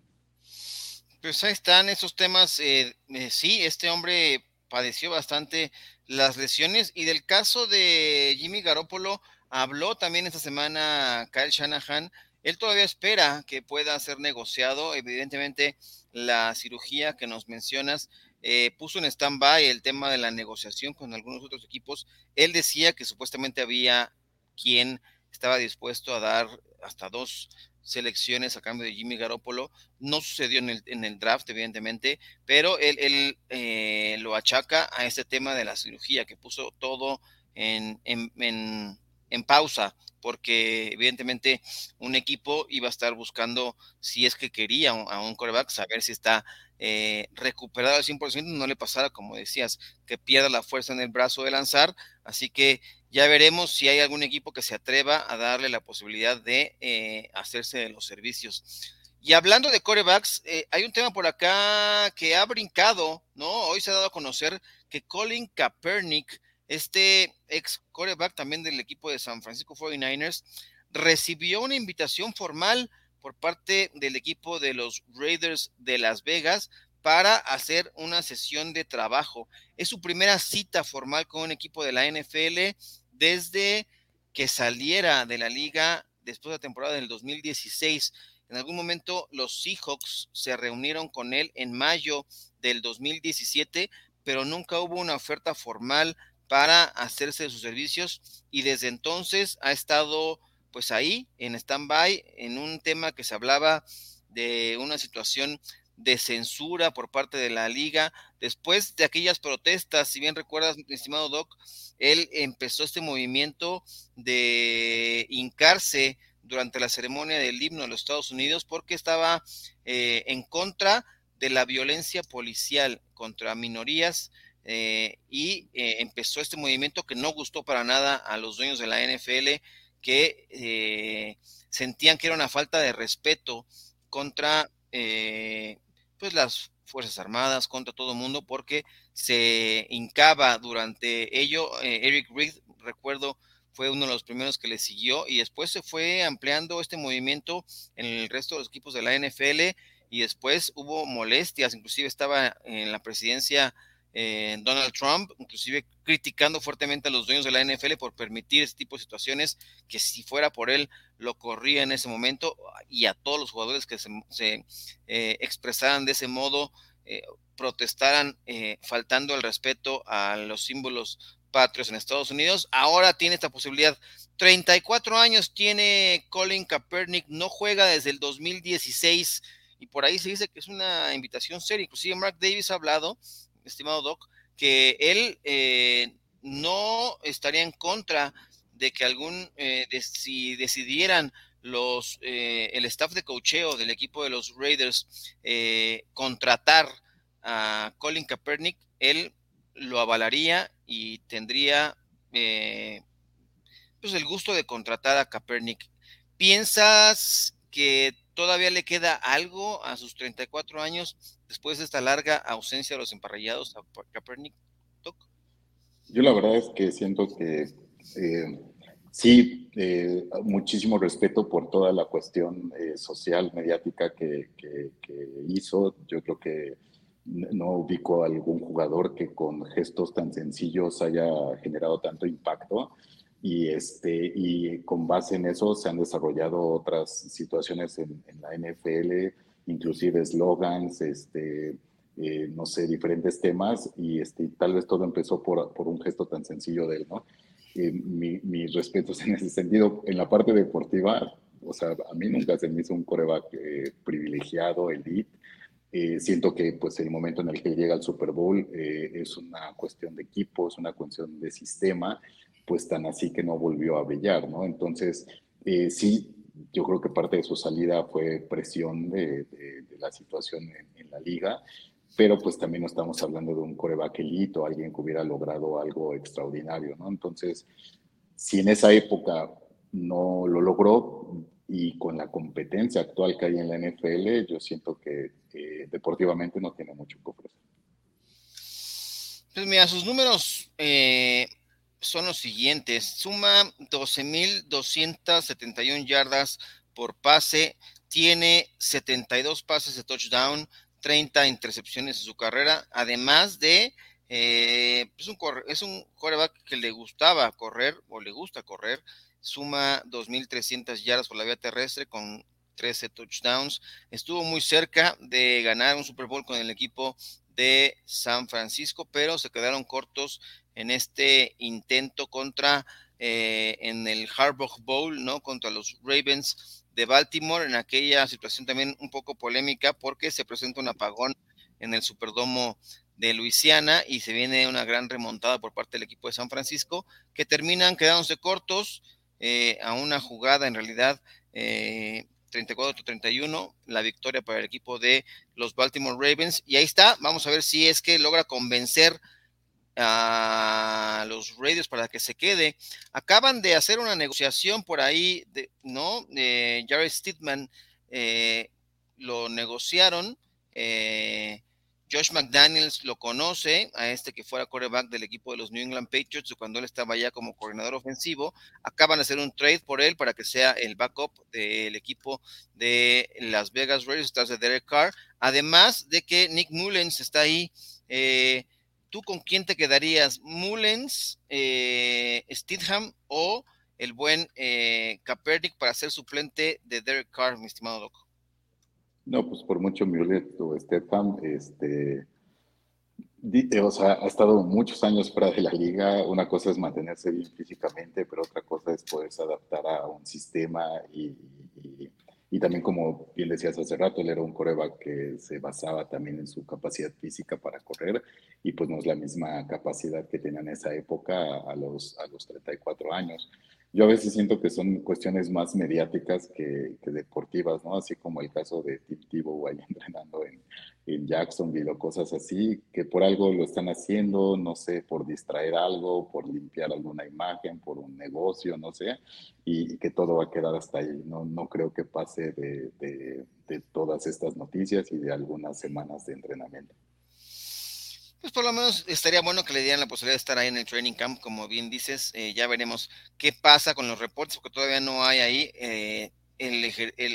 Pues ahí están esos temas. Eh, eh, sí, este hombre padeció bastante las lesiones y del caso de Jimmy Garoppolo habló también esta semana Kyle Shanahan. Él todavía espera que pueda ser negociado. Evidentemente, la cirugía que nos mencionas eh, puso en stand-by el tema de la negociación con algunos otros equipos. Él decía que supuestamente había quien estaba dispuesto a dar hasta dos selecciones a cambio de Jimmy Garoppolo. No sucedió en el, en el draft, evidentemente, pero él, él eh, lo achaca a este tema de la cirugía, que puso todo en, en, pausa porque evidentemente un equipo iba a estar buscando, si es que quería a un coreback, saber si está eh, recuperado al 100%, no le pasara, como decías, que pierda la fuerza en el brazo de lanzar. Así que ya veremos si hay algún equipo que se atreva a darle la posibilidad de eh, hacerse de los servicios. Y hablando de corebacks, eh, hay un tema por acá que ha brincado, ¿no? Hoy se ha dado a conocer que Colin Kaepernick este ex coreback también del equipo de San Francisco 49ers recibió una invitación formal por parte del equipo de los Raiders de Las Vegas para hacer una sesión de trabajo. Es su primera cita formal con un equipo de la NFL desde que saliera de la liga después de la temporada del 2016. En algún momento los Seahawks se reunieron con él en mayo del 2017, pero nunca hubo una oferta formal para hacerse de sus servicios y desde entonces ha estado pues ahí en stand-by en un tema que se hablaba de una situación de censura por parte de la liga. Después de aquellas protestas, si bien recuerdas, mi estimado Doc, él empezó este movimiento de hincarse durante la ceremonia del himno de los Estados Unidos porque estaba eh, en contra de la violencia policial contra minorías eh, y eh, empezó este movimiento que no gustó para nada a los dueños de la NFL, que eh, sentían que era una falta de respeto contra pues las Fuerzas Armadas, contra todo el mundo, porque se hincaba durante ello. Eric Reed, recuerdo, fue uno de los primeros que le siguió y después se fue ampliando este movimiento en el resto de los equipos de la NFL y después hubo molestias, inclusive estaba en la presidencia eh, Donald Trump, inclusive criticando fuertemente a los dueños de la NFL por permitir este tipo de situaciones, que si fuera por él lo corría en ese momento, y a todos los jugadores que se, eh, expresaran de ese modo, eh, protestaran faltando el respeto a los símbolos patrios en Estados Unidos. Ahora tiene esta posibilidad. 34 años tiene Colin Kaepernick, no juega desde el 2016 y por ahí se dice que es una invitación seria. Inclusive Mark Davis ha hablado estimado Doc, que él eh, no estaría en contra de que algún, eh, si decidieran los, eh, el staff de cocheo del equipo de los Raiders contratar a Colin Kaepernick, él lo avalaría y tendría pues el gusto de contratar a Kaepernick. ¿Piensas que todavía le queda algo a sus 34 años después de esta larga ausencia de los emparrillados a Kaepernick? Yo la verdad es que siento que eh, sí, eh, muchísimo respeto por toda la cuestión eh, social, mediática que, que, hizo. Yo creo que no ubico a algún jugador que con gestos tan sencillos haya generado tanto impacto y, este, y con base en eso se han desarrollado otras situaciones en, la NFL, inclusive eslogans, este, eh, no sé, diferentes temas, y este, tal vez todo empezó por, por un gesto tan sencillo de él, ¿no? Eh, mi, mis respetos <laughs> en ese sentido. En la parte deportiva, o sea, a mí nunca se me hizo un coreback eh, privilegiado, elite. siento que pues el momento en el que llega al Super Bowl es una cuestión de equipo, es una cuestión de sistema, pues tan así que no volvió a brillar, ¿no? Entonces, eh, sí, yo creo que parte de su salida fue presión de, la situación en, la liga, pero pues también no estamos hablando de un coreback o alguien que hubiera logrado algo extraordinario, ¿no? Entonces, si en esa época no lo logró y con la competencia actual que hay en la NFL, yo siento que deportivamente no tiene mucho que ofrecer. Pues mira, sus números eh, son los siguientes. Suma 12.271 yardas por pase, tiene 72 pases de touchdown, 30 intercepciones en su carrera, además de, eh, es, un es un quarterback que le gustaba correr o le gusta correr, suma 2.300 yardas por la vía terrestre con 13 touchdowns. Estuvo muy cerca de ganar un Super Bowl con el equipo de San Francisco, pero se quedaron cortos en este intento contra eh, en el Harbaugh Bowl, ¿no? Contra los Ravens de Baltimore, en aquella situación también un poco polémica porque se presenta un apagón en el Superdomo de Luisiana y se viene una gran remontada por parte del equipo de San Francisco que terminan quedándose cortos eh, a una jugada en realidad eh, 34-31, la victoria para el equipo de los Baltimore Ravens. Y ahí está, vamos a ver si es que logra convencer a los Raiders para que se quede. Acaban de hacer una negociación por ahí, ¿no? Eh, Jared Stidman eh, lo negociaron. Eh, Josh McDaniels lo conoce, a este que fuera quarterback del equipo de los New England Patriots cuando él estaba ya como coordinador ofensivo. Acaban de hacer un trade por él para que sea el backup del equipo de Las Vegas Raiders, de Derek Carr. Además de que Nick Mullens está ahí. Eh, ¿Tú con quién te quedarías? ¿Mullens, eh, Stidham o el buen eh, para ser suplente de Derek Carr, mi estimado loco? No, pues por mucho Mulet o Stefan, este, o sea, ha estado muchos años fuera de la liga. Una cosa es mantenerse bien físicamente, pero otra cosa es poderse adaptar a un sistema y, también, como bien decías hace rato, él era un coreback que se basaba también en su capacidad física para correr y pues no es la misma capacidad que tenía en esa época a los, a los 34 años. Yo a veces siento que son cuestiones más mediáticas que, deportivas, ¿no? Así como el caso de Tip Tebow ahí <laughs> entrenando en, en, Jacksonville o cosas así, que por algo lo están haciendo, no sé, por distraer algo, por limpiar alguna imagen, por un negocio, no sé, y, que todo va a quedar hasta ahí. No, no creo que pase de, de todas estas noticias y de algunas semanas de entrenamiento pues por lo menos estaría bueno que le dieran la posibilidad de estar ahí en el training camp, como bien dices, eh, ya veremos qué pasa con los reportes, porque todavía no hay ahí. Eh,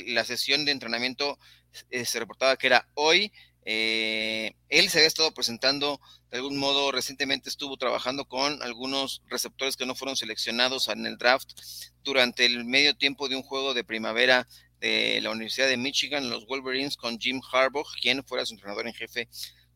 la sesión de entrenamiento eh, se reportaba que era hoy. Él se había estado presentando de algún modo, recientemente estuvo trabajando con algunos receptores que no fueron seleccionados en el draft durante el medio tiempo de un juego de primavera de la Universidad de Michigan, los Wolverines, con Jim Harbaugh, quien fuera su entrenador en jefe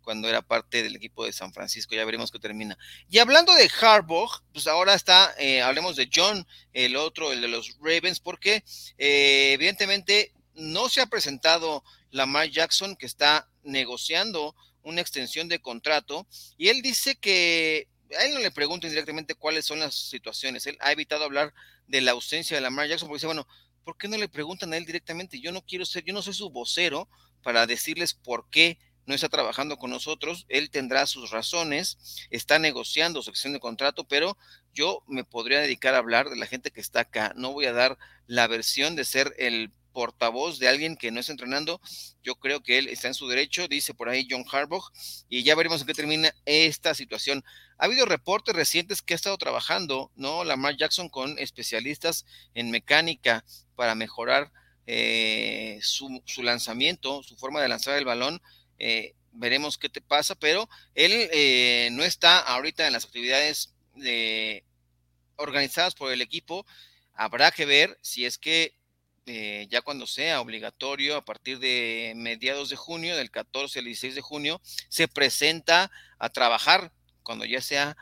cuando era parte del equipo de San Francisco. Ya veremos qué termina. Y hablando de Harbaugh, pues ahora está, eh, hablemos de John, el otro, el de los Ravens, porque eh, evidentemente no se ha presentado Lamar Jackson, que está negociando una extensión de contrato, y él dice que a él no le pregunten directamente cuáles son las situaciones. Él ha evitado hablar de la ausencia de Lamar Jackson porque dice, bueno, ¿por qué no le preguntan a él directamente? Yo no quiero ser, yo no soy su vocero para decirles por qué no está trabajando con nosotros, él tendrá sus razones, está negociando su acción de contrato, pero yo me podría dedicar a hablar de la gente que está acá. No voy a dar la versión de ser el portavoz de alguien que no está entrenando. Yo creo que él está en su derecho, dice por ahí John Harbaugh, y ya veremos en qué termina esta situación. Ha habido reportes recientes que ha estado trabajando, ¿no? Lamar Jackson con especialistas en mecánica para mejorar eh, su, lanzamiento, su forma de lanzar el balón eh, veremos qué te pasa, pero él eh, no está ahorita en las actividades organizadas por el equipo. Habrá que ver si es que eh, ya cuando sea obligatorio, a partir de mediados de junio, del 14 al 16 de junio, se presenta a trabajar cuando ya sea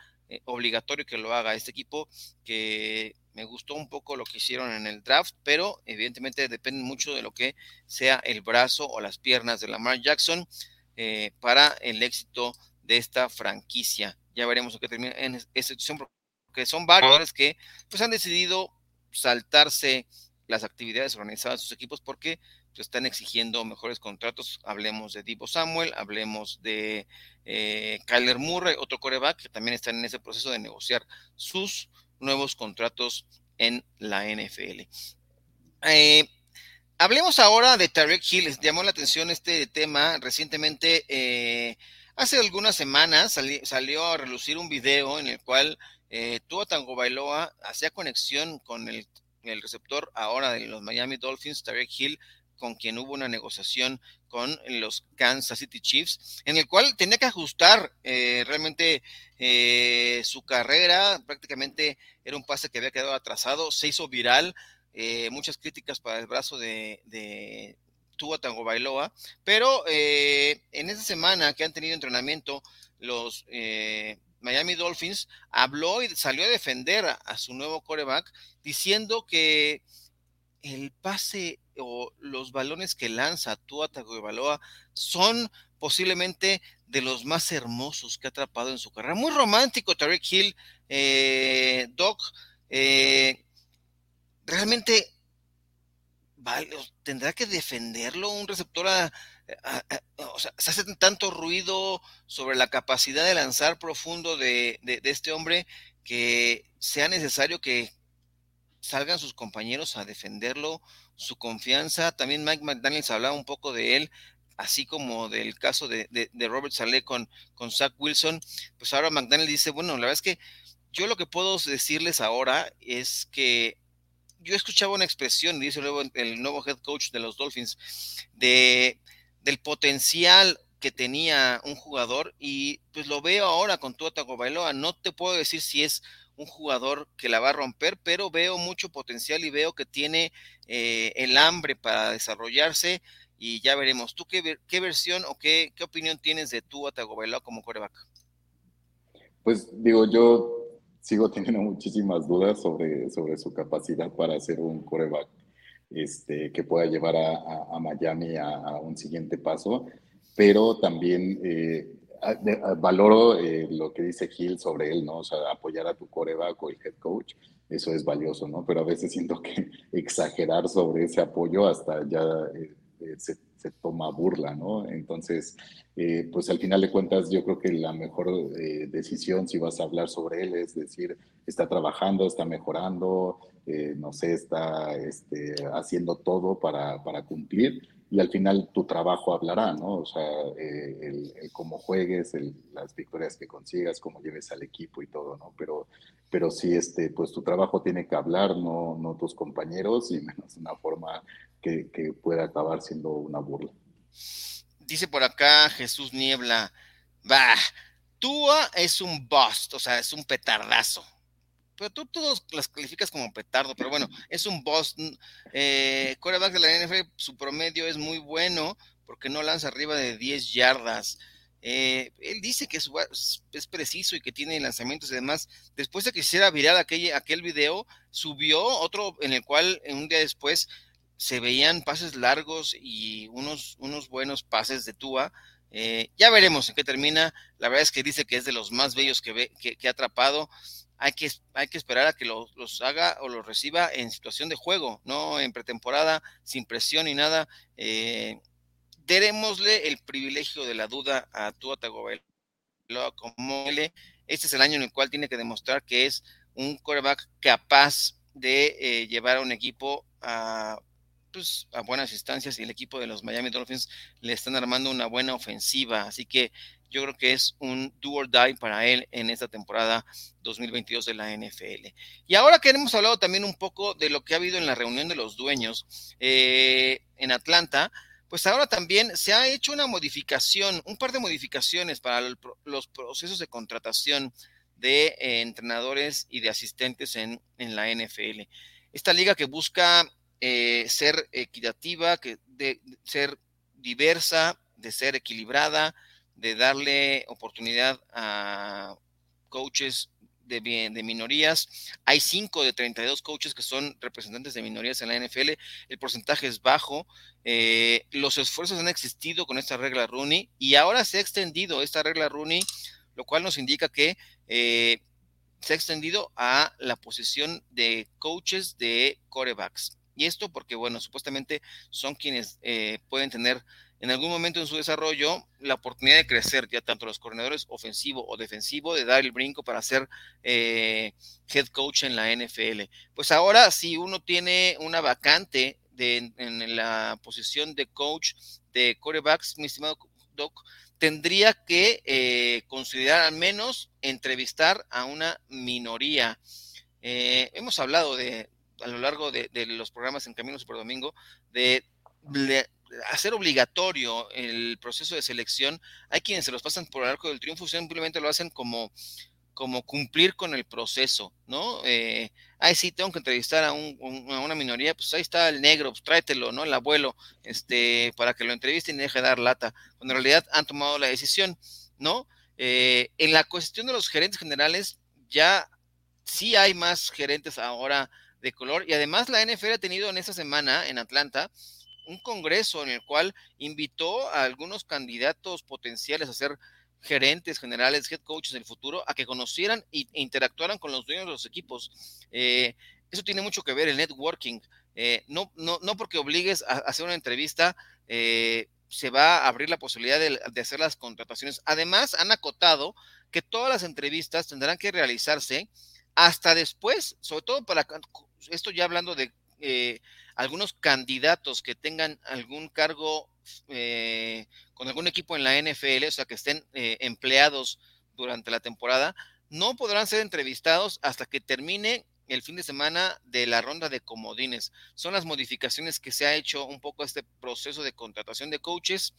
obligatorio que lo haga este equipo, que me gustó un poco lo que hicieron en el draft, pero evidentemente depende mucho de lo que sea el brazo o las piernas de Lamar Jackson eh, para el éxito de esta franquicia. Ya veremos lo que termina en esta situación, porque son varios que pues, han decidido saltarse las actividades organizadas de sus equipos porque pues, están exigiendo mejores contratos. Hablemos de Divo Samuel, hablemos de eh, Kyler Murray, otro coreback que también están en ese proceso de negociar sus nuevos contratos en la NFL. Eh, hablemos ahora de Tarek Hill. Les llamó la atención este tema recientemente. Eh, hace algunas semanas salió a relucir un video en el cual eh, Tua Tango Bailoa hacía conexión con el, receptor ahora de los Miami Dolphins, Tarek Hill, con quien hubo una negociación con los Kansas City Chiefs, en el cual tenía que ajustar eh, realmente eh, su carrera, prácticamente era un pase que había quedado atrasado, se hizo viral, eh, muchas críticas para el brazo de, de Tua Tango Bailoa, pero en, esta semana que han tenido entrenamiento los eh, Miami Dolphins, habló y salió a defender a, su nuevo coreback, diciendo que el pase o los balones que lanza Tua Tagovailoa son posiblemente de los más hermosos que ha atrapado en su carrera. Muy romántico, Tarek Hill, eh, Doc. Eh, realmente tendrá que defenderlo un receptor o sea, se hace tanto ruido sobre la capacidad de lanzar profundo de, este hombre que sea necesario que salgan sus compañeros a defenderlo, su confianza. También Mike McDaniels hablaba un poco de él, así como del caso de, Robert Saleh con, con Zach Wilson. Pues ahora McDaniels dice, bueno, la verdad es que yo lo que puedo decirles ahora es que yo escuchaba una expresión, dice luego el nuevo head coach de los Dolphins, de, del potencial que tenía un jugador y pues lo veo ahora con Tua Tagovailoa. No te puedo decir si es un jugador que la va a romper, pero veo mucho potencial y veo que tiene eh, el hambre para desarrollarse y ya veremos. ¿Tú qué, qué versión o qué, qué opinión tienes de Tua Tagovailoa como coreback? Pues digo, yo sigo teniendo muchísimas dudas sobre, sobre su capacidad para ser un coreback este, que pueda llevar a, Miami a, un siguiente paso, pero también eh, valoro eh, lo que dice Gil sobre él, ¿no? O sea, apoyar a tu coreback o el head coach, eso es valioso, ¿no? Pero a veces siento que <laughs> exagerar sobre ese apoyo hasta ya eh, se se toma burla, ¿no? Entonces, eh, pues al final de cuentas, yo creo que la mejor eh, decisión si vas a hablar sobre él es decir, está trabajando, está mejorando, eh, no sé, está este, haciendo todo para, para, cumplir y al final tu trabajo hablará, ¿no? O sea, el, cómo juegues, las victorias que consigas, cómo lleves al equipo y todo, ¿no? Pero, pero sí, este, pues tu trabajo tiene que hablar, no, no tus compañeros y menos una forma que, que pueda acabar siendo una burla. Dice por acá Jesús Niebla, va, Tua es un bust, o sea, es un petardazo. Pero tú todos las calificas como petardo, pero bueno, <laughs> es un bust. Eh, de la NFL, su promedio es muy bueno porque no lanza arriba de 10 yardas. Eh, él dice que es, es, preciso y que tiene lanzamientos y demás. Después de que hiciera viral aquel, aquel video, subió otro en el cual un día después se veían pases largos y unos, unos buenos pases de Tua. Eh, ya veremos en qué termina. La verdad es que dice que es de los más bellos que, ve, que, ha atrapado. Hay que, hay que esperar a que los haga o los reciba en situación de juego, no en pretemporada, sin presión ni nada. Eh, el privilegio de la duda a Tua Tagovailoa como él. Este es el año en el cual tiene que demostrar que es un quarterback capaz de eh, llevar a un equipo a pues, a buenas instancias y el equipo de los Miami Dolphins le están armando una buena ofensiva. Así que yo creo que es un do or die para él en esta temporada 2022 de la NFL. Y ahora que hemos hablado también un poco de lo que ha habido en la reunión de los dueños eh, en Atlanta, pues ahora también se ha hecho una modificación, un par de modificaciones para los procesos de contratación de eh, entrenadores y de asistentes en, en la NFL. Esta liga que busca eh, ser equitativa, que, de, ser diversa, de ser equilibrada, de darle oportunidad a coaches de, de, minorías. Hay 5 de 32 coaches que son representantes de minorías en la NFL. El porcentaje es bajo. Eh, los esfuerzos han existido con esta regla Rooney y ahora se ha extendido esta regla Rooney, lo cual nos indica que eh, se ha extendido a la posición de coaches de corebacks. Y esto porque, bueno, supuestamente son quienes eh, pueden tener en algún momento en su desarrollo la oportunidad de crecer, ya tanto los corredores ofensivo o defensivo, de dar el brinco para ser eh, head coach en la NFL. Pues ahora, si uno tiene una vacante en la posición de coach de corebacks, mi estimado Doc, tendría que eh, considerar al menos entrevistar a una minoría. hemos hablado de, a lo largo de, los programas en Camino Super Domingo de, hacer obligatorio el proceso de selección. Hay quienes se los pasan por el arco del triunfo, simplemente lo hacen como como cumplir con el proceso, ¿no? Eh, ay, sí, tengo que entrevistar a, una minoría, pues ahí está el negro, pues tráetelo, ¿no? El abuelo, este, para que lo entrevisten y deje de dar lata, cuando en realidad han tomado la decisión, ¿no? Eh, en la cuestión de los gerentes generales, ya sí hay más gerentes ahora de color y además la NFL ha tenido en esta semana en Atlanta un congreso en el cual invitó a algunos candidatos potenciales a ser gerentes generales, head coaches del futuro, a que conocieran e interactuaran con los dueños de los equipos. Eh, eso tiene mucho que ver el networking. Eh, no, no, no porque obligues a, hacer una entrevista, eh, se va a abrir la posibilidad de, de, hacer las contrataciones. Además, han acotado que todas las entrevistas tendrán que realizarse hasta después, sobre todo para esto ya hablando de algunos candidatos que tengan algún cargo eh, con algún equipo en la NFL, o sea, que estén eh, empleados durante la temporada, no podrán ser entrevistados hasta que termine el fin de semana de la ronda de comodines. Son las modificaciones que se ha hecho un poco este proceso de contratación de coaches.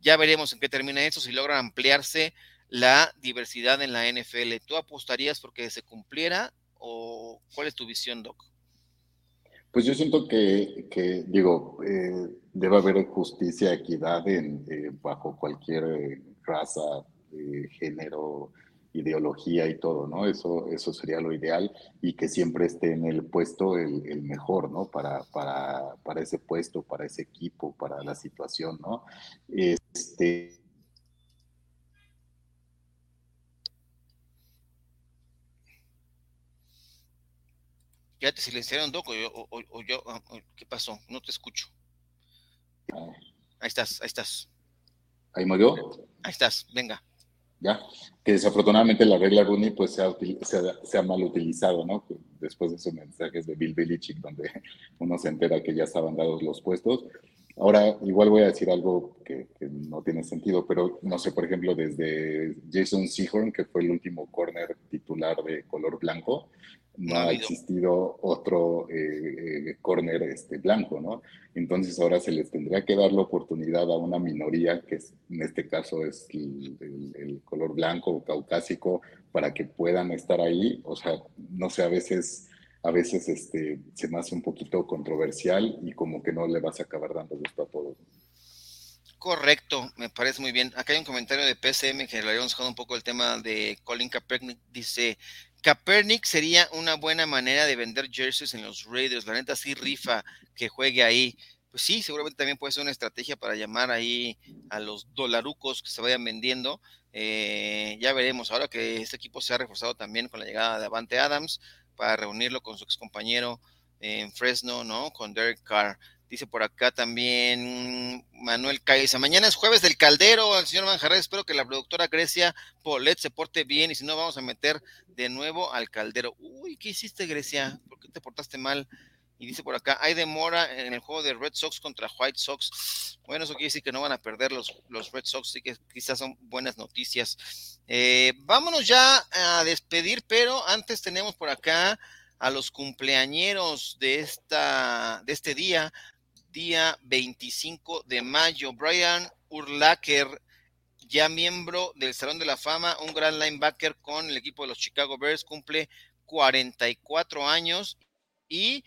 Ya veremos en qué termina eso, si logra ampliarse la diversidad en la NFL. ¿Tú apostarías porque se cumpliera o cuál es tu visión, Doc? Pues yo siento que, digo, eh, debe haber justicia, equidad en, eh, bajo cualquier eh, raza, género, ideología y todo, ¿no? Eso, eso sería lo ideal y que siempre esté en el puesto el, mejor, ¿no? Para, para, para, ese puesto, para ese equipo, para la situación, ¿no? Este, Ya te silenciaron, Doc, o, yo, ah, ¿qué pasó? No te escucho. Ahí estás, ahí estás. ¿Ahí murió? Ahí estás, venga. Ya, que desafortunadamente la regla Rooney pues se ha, se, ha, mal utilizado, ¿no? Después de esos mensajes de Bill Belichick donde <laughs> uno se entera que ya estaban dados los puestos. Ahora, igual voy a decir algo que, que, no tiene sentido, pero no sé, por ejemplo, desde Jason Seahorn, que fue el último corner titular de color blanco, no ha existido otro eh, eh, corner este, blanco, ¿no? Entonces ahora se les tendría que dar la oportunidad a una minoría, que en este caso es el, color blanco o caucásico, para que puedan estar ahí. O sea, no sé, a veces, a veces este, se me hace un poquito controversial y como que no le vas a acabar dando gusto a todos. Correcto, me parece muy bien. Acá hay un comentario de PCM que le habíamos dejado un poco el tema de Colin Kaepernick. Dice, Kaepernick sería una buena manera de vender jerseys en los Raiders. La neta sí rifa que juegue ahí. Pues sí, seguramente también puede ser una estrategia para llamar ahí a los dolarucos que se vayan vendiendo. Eh, ya veremos. Ahora que este equipo se ha reforzado también con la llegada de Avante Adams para reunirlo con su ex compañero en Fresno, ¿no? Con Derek Carr. Dice por acá también Manuel Caiza. Mañana es jueves del caldero, el señor Manjarres. Espero que la productora Grecia Polet se porte bien y si no, vamos a meter de nuevo al caldero. Uy, ¿qué hiciste, Grecia? ¿Por qué te portaste mal? Y dice por acá, hay demora en el juego de Red Sox contra White Sox. Bueno, eso quiere decir que no van a perder los, los Red Sox, así que quizás son buenas noticias. Eh, vámonos ya a despedir, pero antes tenemos por acá a los cumpleañeros de, esta, de este día día 25 de mayo. Brian Urlacher, ya miembro del Salón de la Fama, un gran linebacker con el equipo de los Chicago Bears, cumple 44 años. Y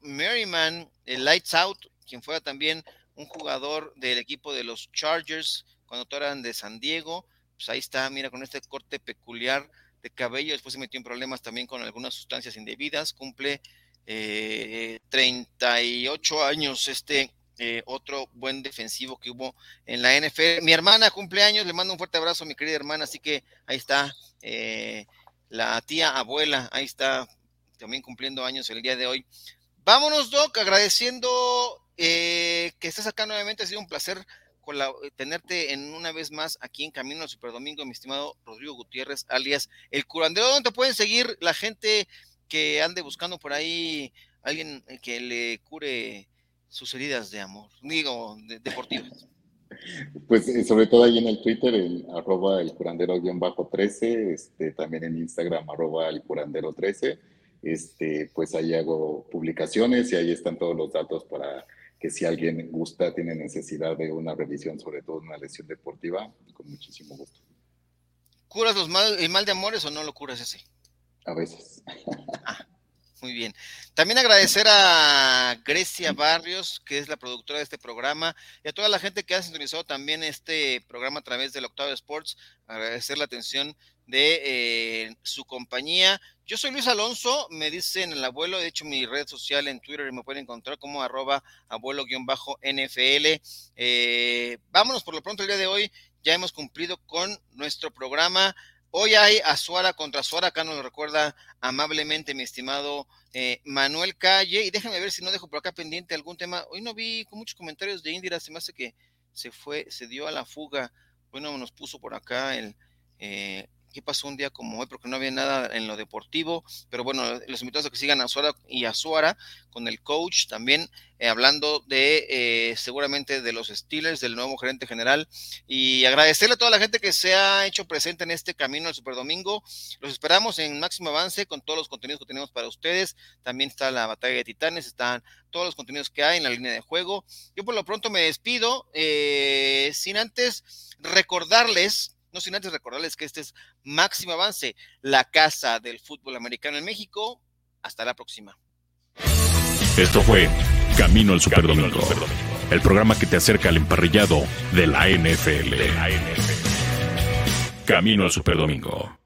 Merriman, el Lights Out, quien fue también un jugador del equipo de los Chargers cuando eran de San Diego, pues ahí está, mira, con este corte peculiar de cabello, después se metió en problemas también con algunas sustancias indebidas, cumple eh, 38 años este eh, otro buen defensivo que hubo en la NFL. Mi hermana cumpleaños, le mando un fuerte abrazo a mi querida hermana, así que ahí está eh, la tía abuela, ahí está también cumpliendo años el día de hoy. Vámonos, Doc, agradeciendo eh, que estés acá nuevamente, ha sido un placer la, tenerte en una vez más aquí en Camino al Superdomingo, mi estimado Rodrigo Gutiérrez, alias El Curandero. ¿Dónde pueden seguir la gente? que ande buscando por ahí alguien eh, que le cure sus heridas de amor, digo, deportivas. <laughs> Pues eh, sobre todo ahí en el Twitter, en arroba el curandero-13, este, también en Instagram arroba el curandero13, este, pues ahí hago publicaciones y ahí están todos los datos para que si alguien gusta, tiene necesidad de una revisión, sobre todo una lesión deportiva, con muchísimo gusto ¿Curas los mal, el mal de amores o no lo curas ese? A veces. <laughs> Ah, muy bien. También agradecer a Grecia Barrios, que es la productora de este programa, y a toda la gente que ha sintonizado también este programa a través del Octavo Sports. Agradecer la atención de eh, su compañía. Yo soy Luis Alonso, me dicen el abuelo, de hecho mi red social en Twitter me pueden encontrar como arroba abuelo-nfl. Eh, vámonos por lo pronto el día de hoy, ya hemos cumplido con nuestro programa. Hoy hay Azuara contra Azuara, acá nos lo recuerda amablemente mi estimado eh, Manuel Calle. Y déjame ver si no dejo por acá pendiente algún tema. Hoy no vi con muchos comentarios de Indira, se me hace que se fue, se dio a la fuga. Bueno, nos puso por acá el eh, qué pasó un día como hoy, porque no había nada en lo deportivo, pero bueno, los invitados a que sigan a Suara y a Suara con el coach, también eh, hablando de eh, seguramente de los Steelers, del nuevo gerente general, y agradecerle a toda la gente que se ha hecho presente en este camino al Super Domingo. Los esperamos en máximo avance con todos los contenidos que tenemos para ustedes. También está la batalla de titanes, están todos los contenidos que hay en la línea de juego. Yo por lo pronto me despido, eh, sin antes recordarles no sin antes recordarles que este es Máximo Avance, la casa del fútbol americano en México. Hasta la próxima. Esto fue Camino al Superdomingo, el programa que te acerca al emparrillado de la NFL. Camino al Superdomingo.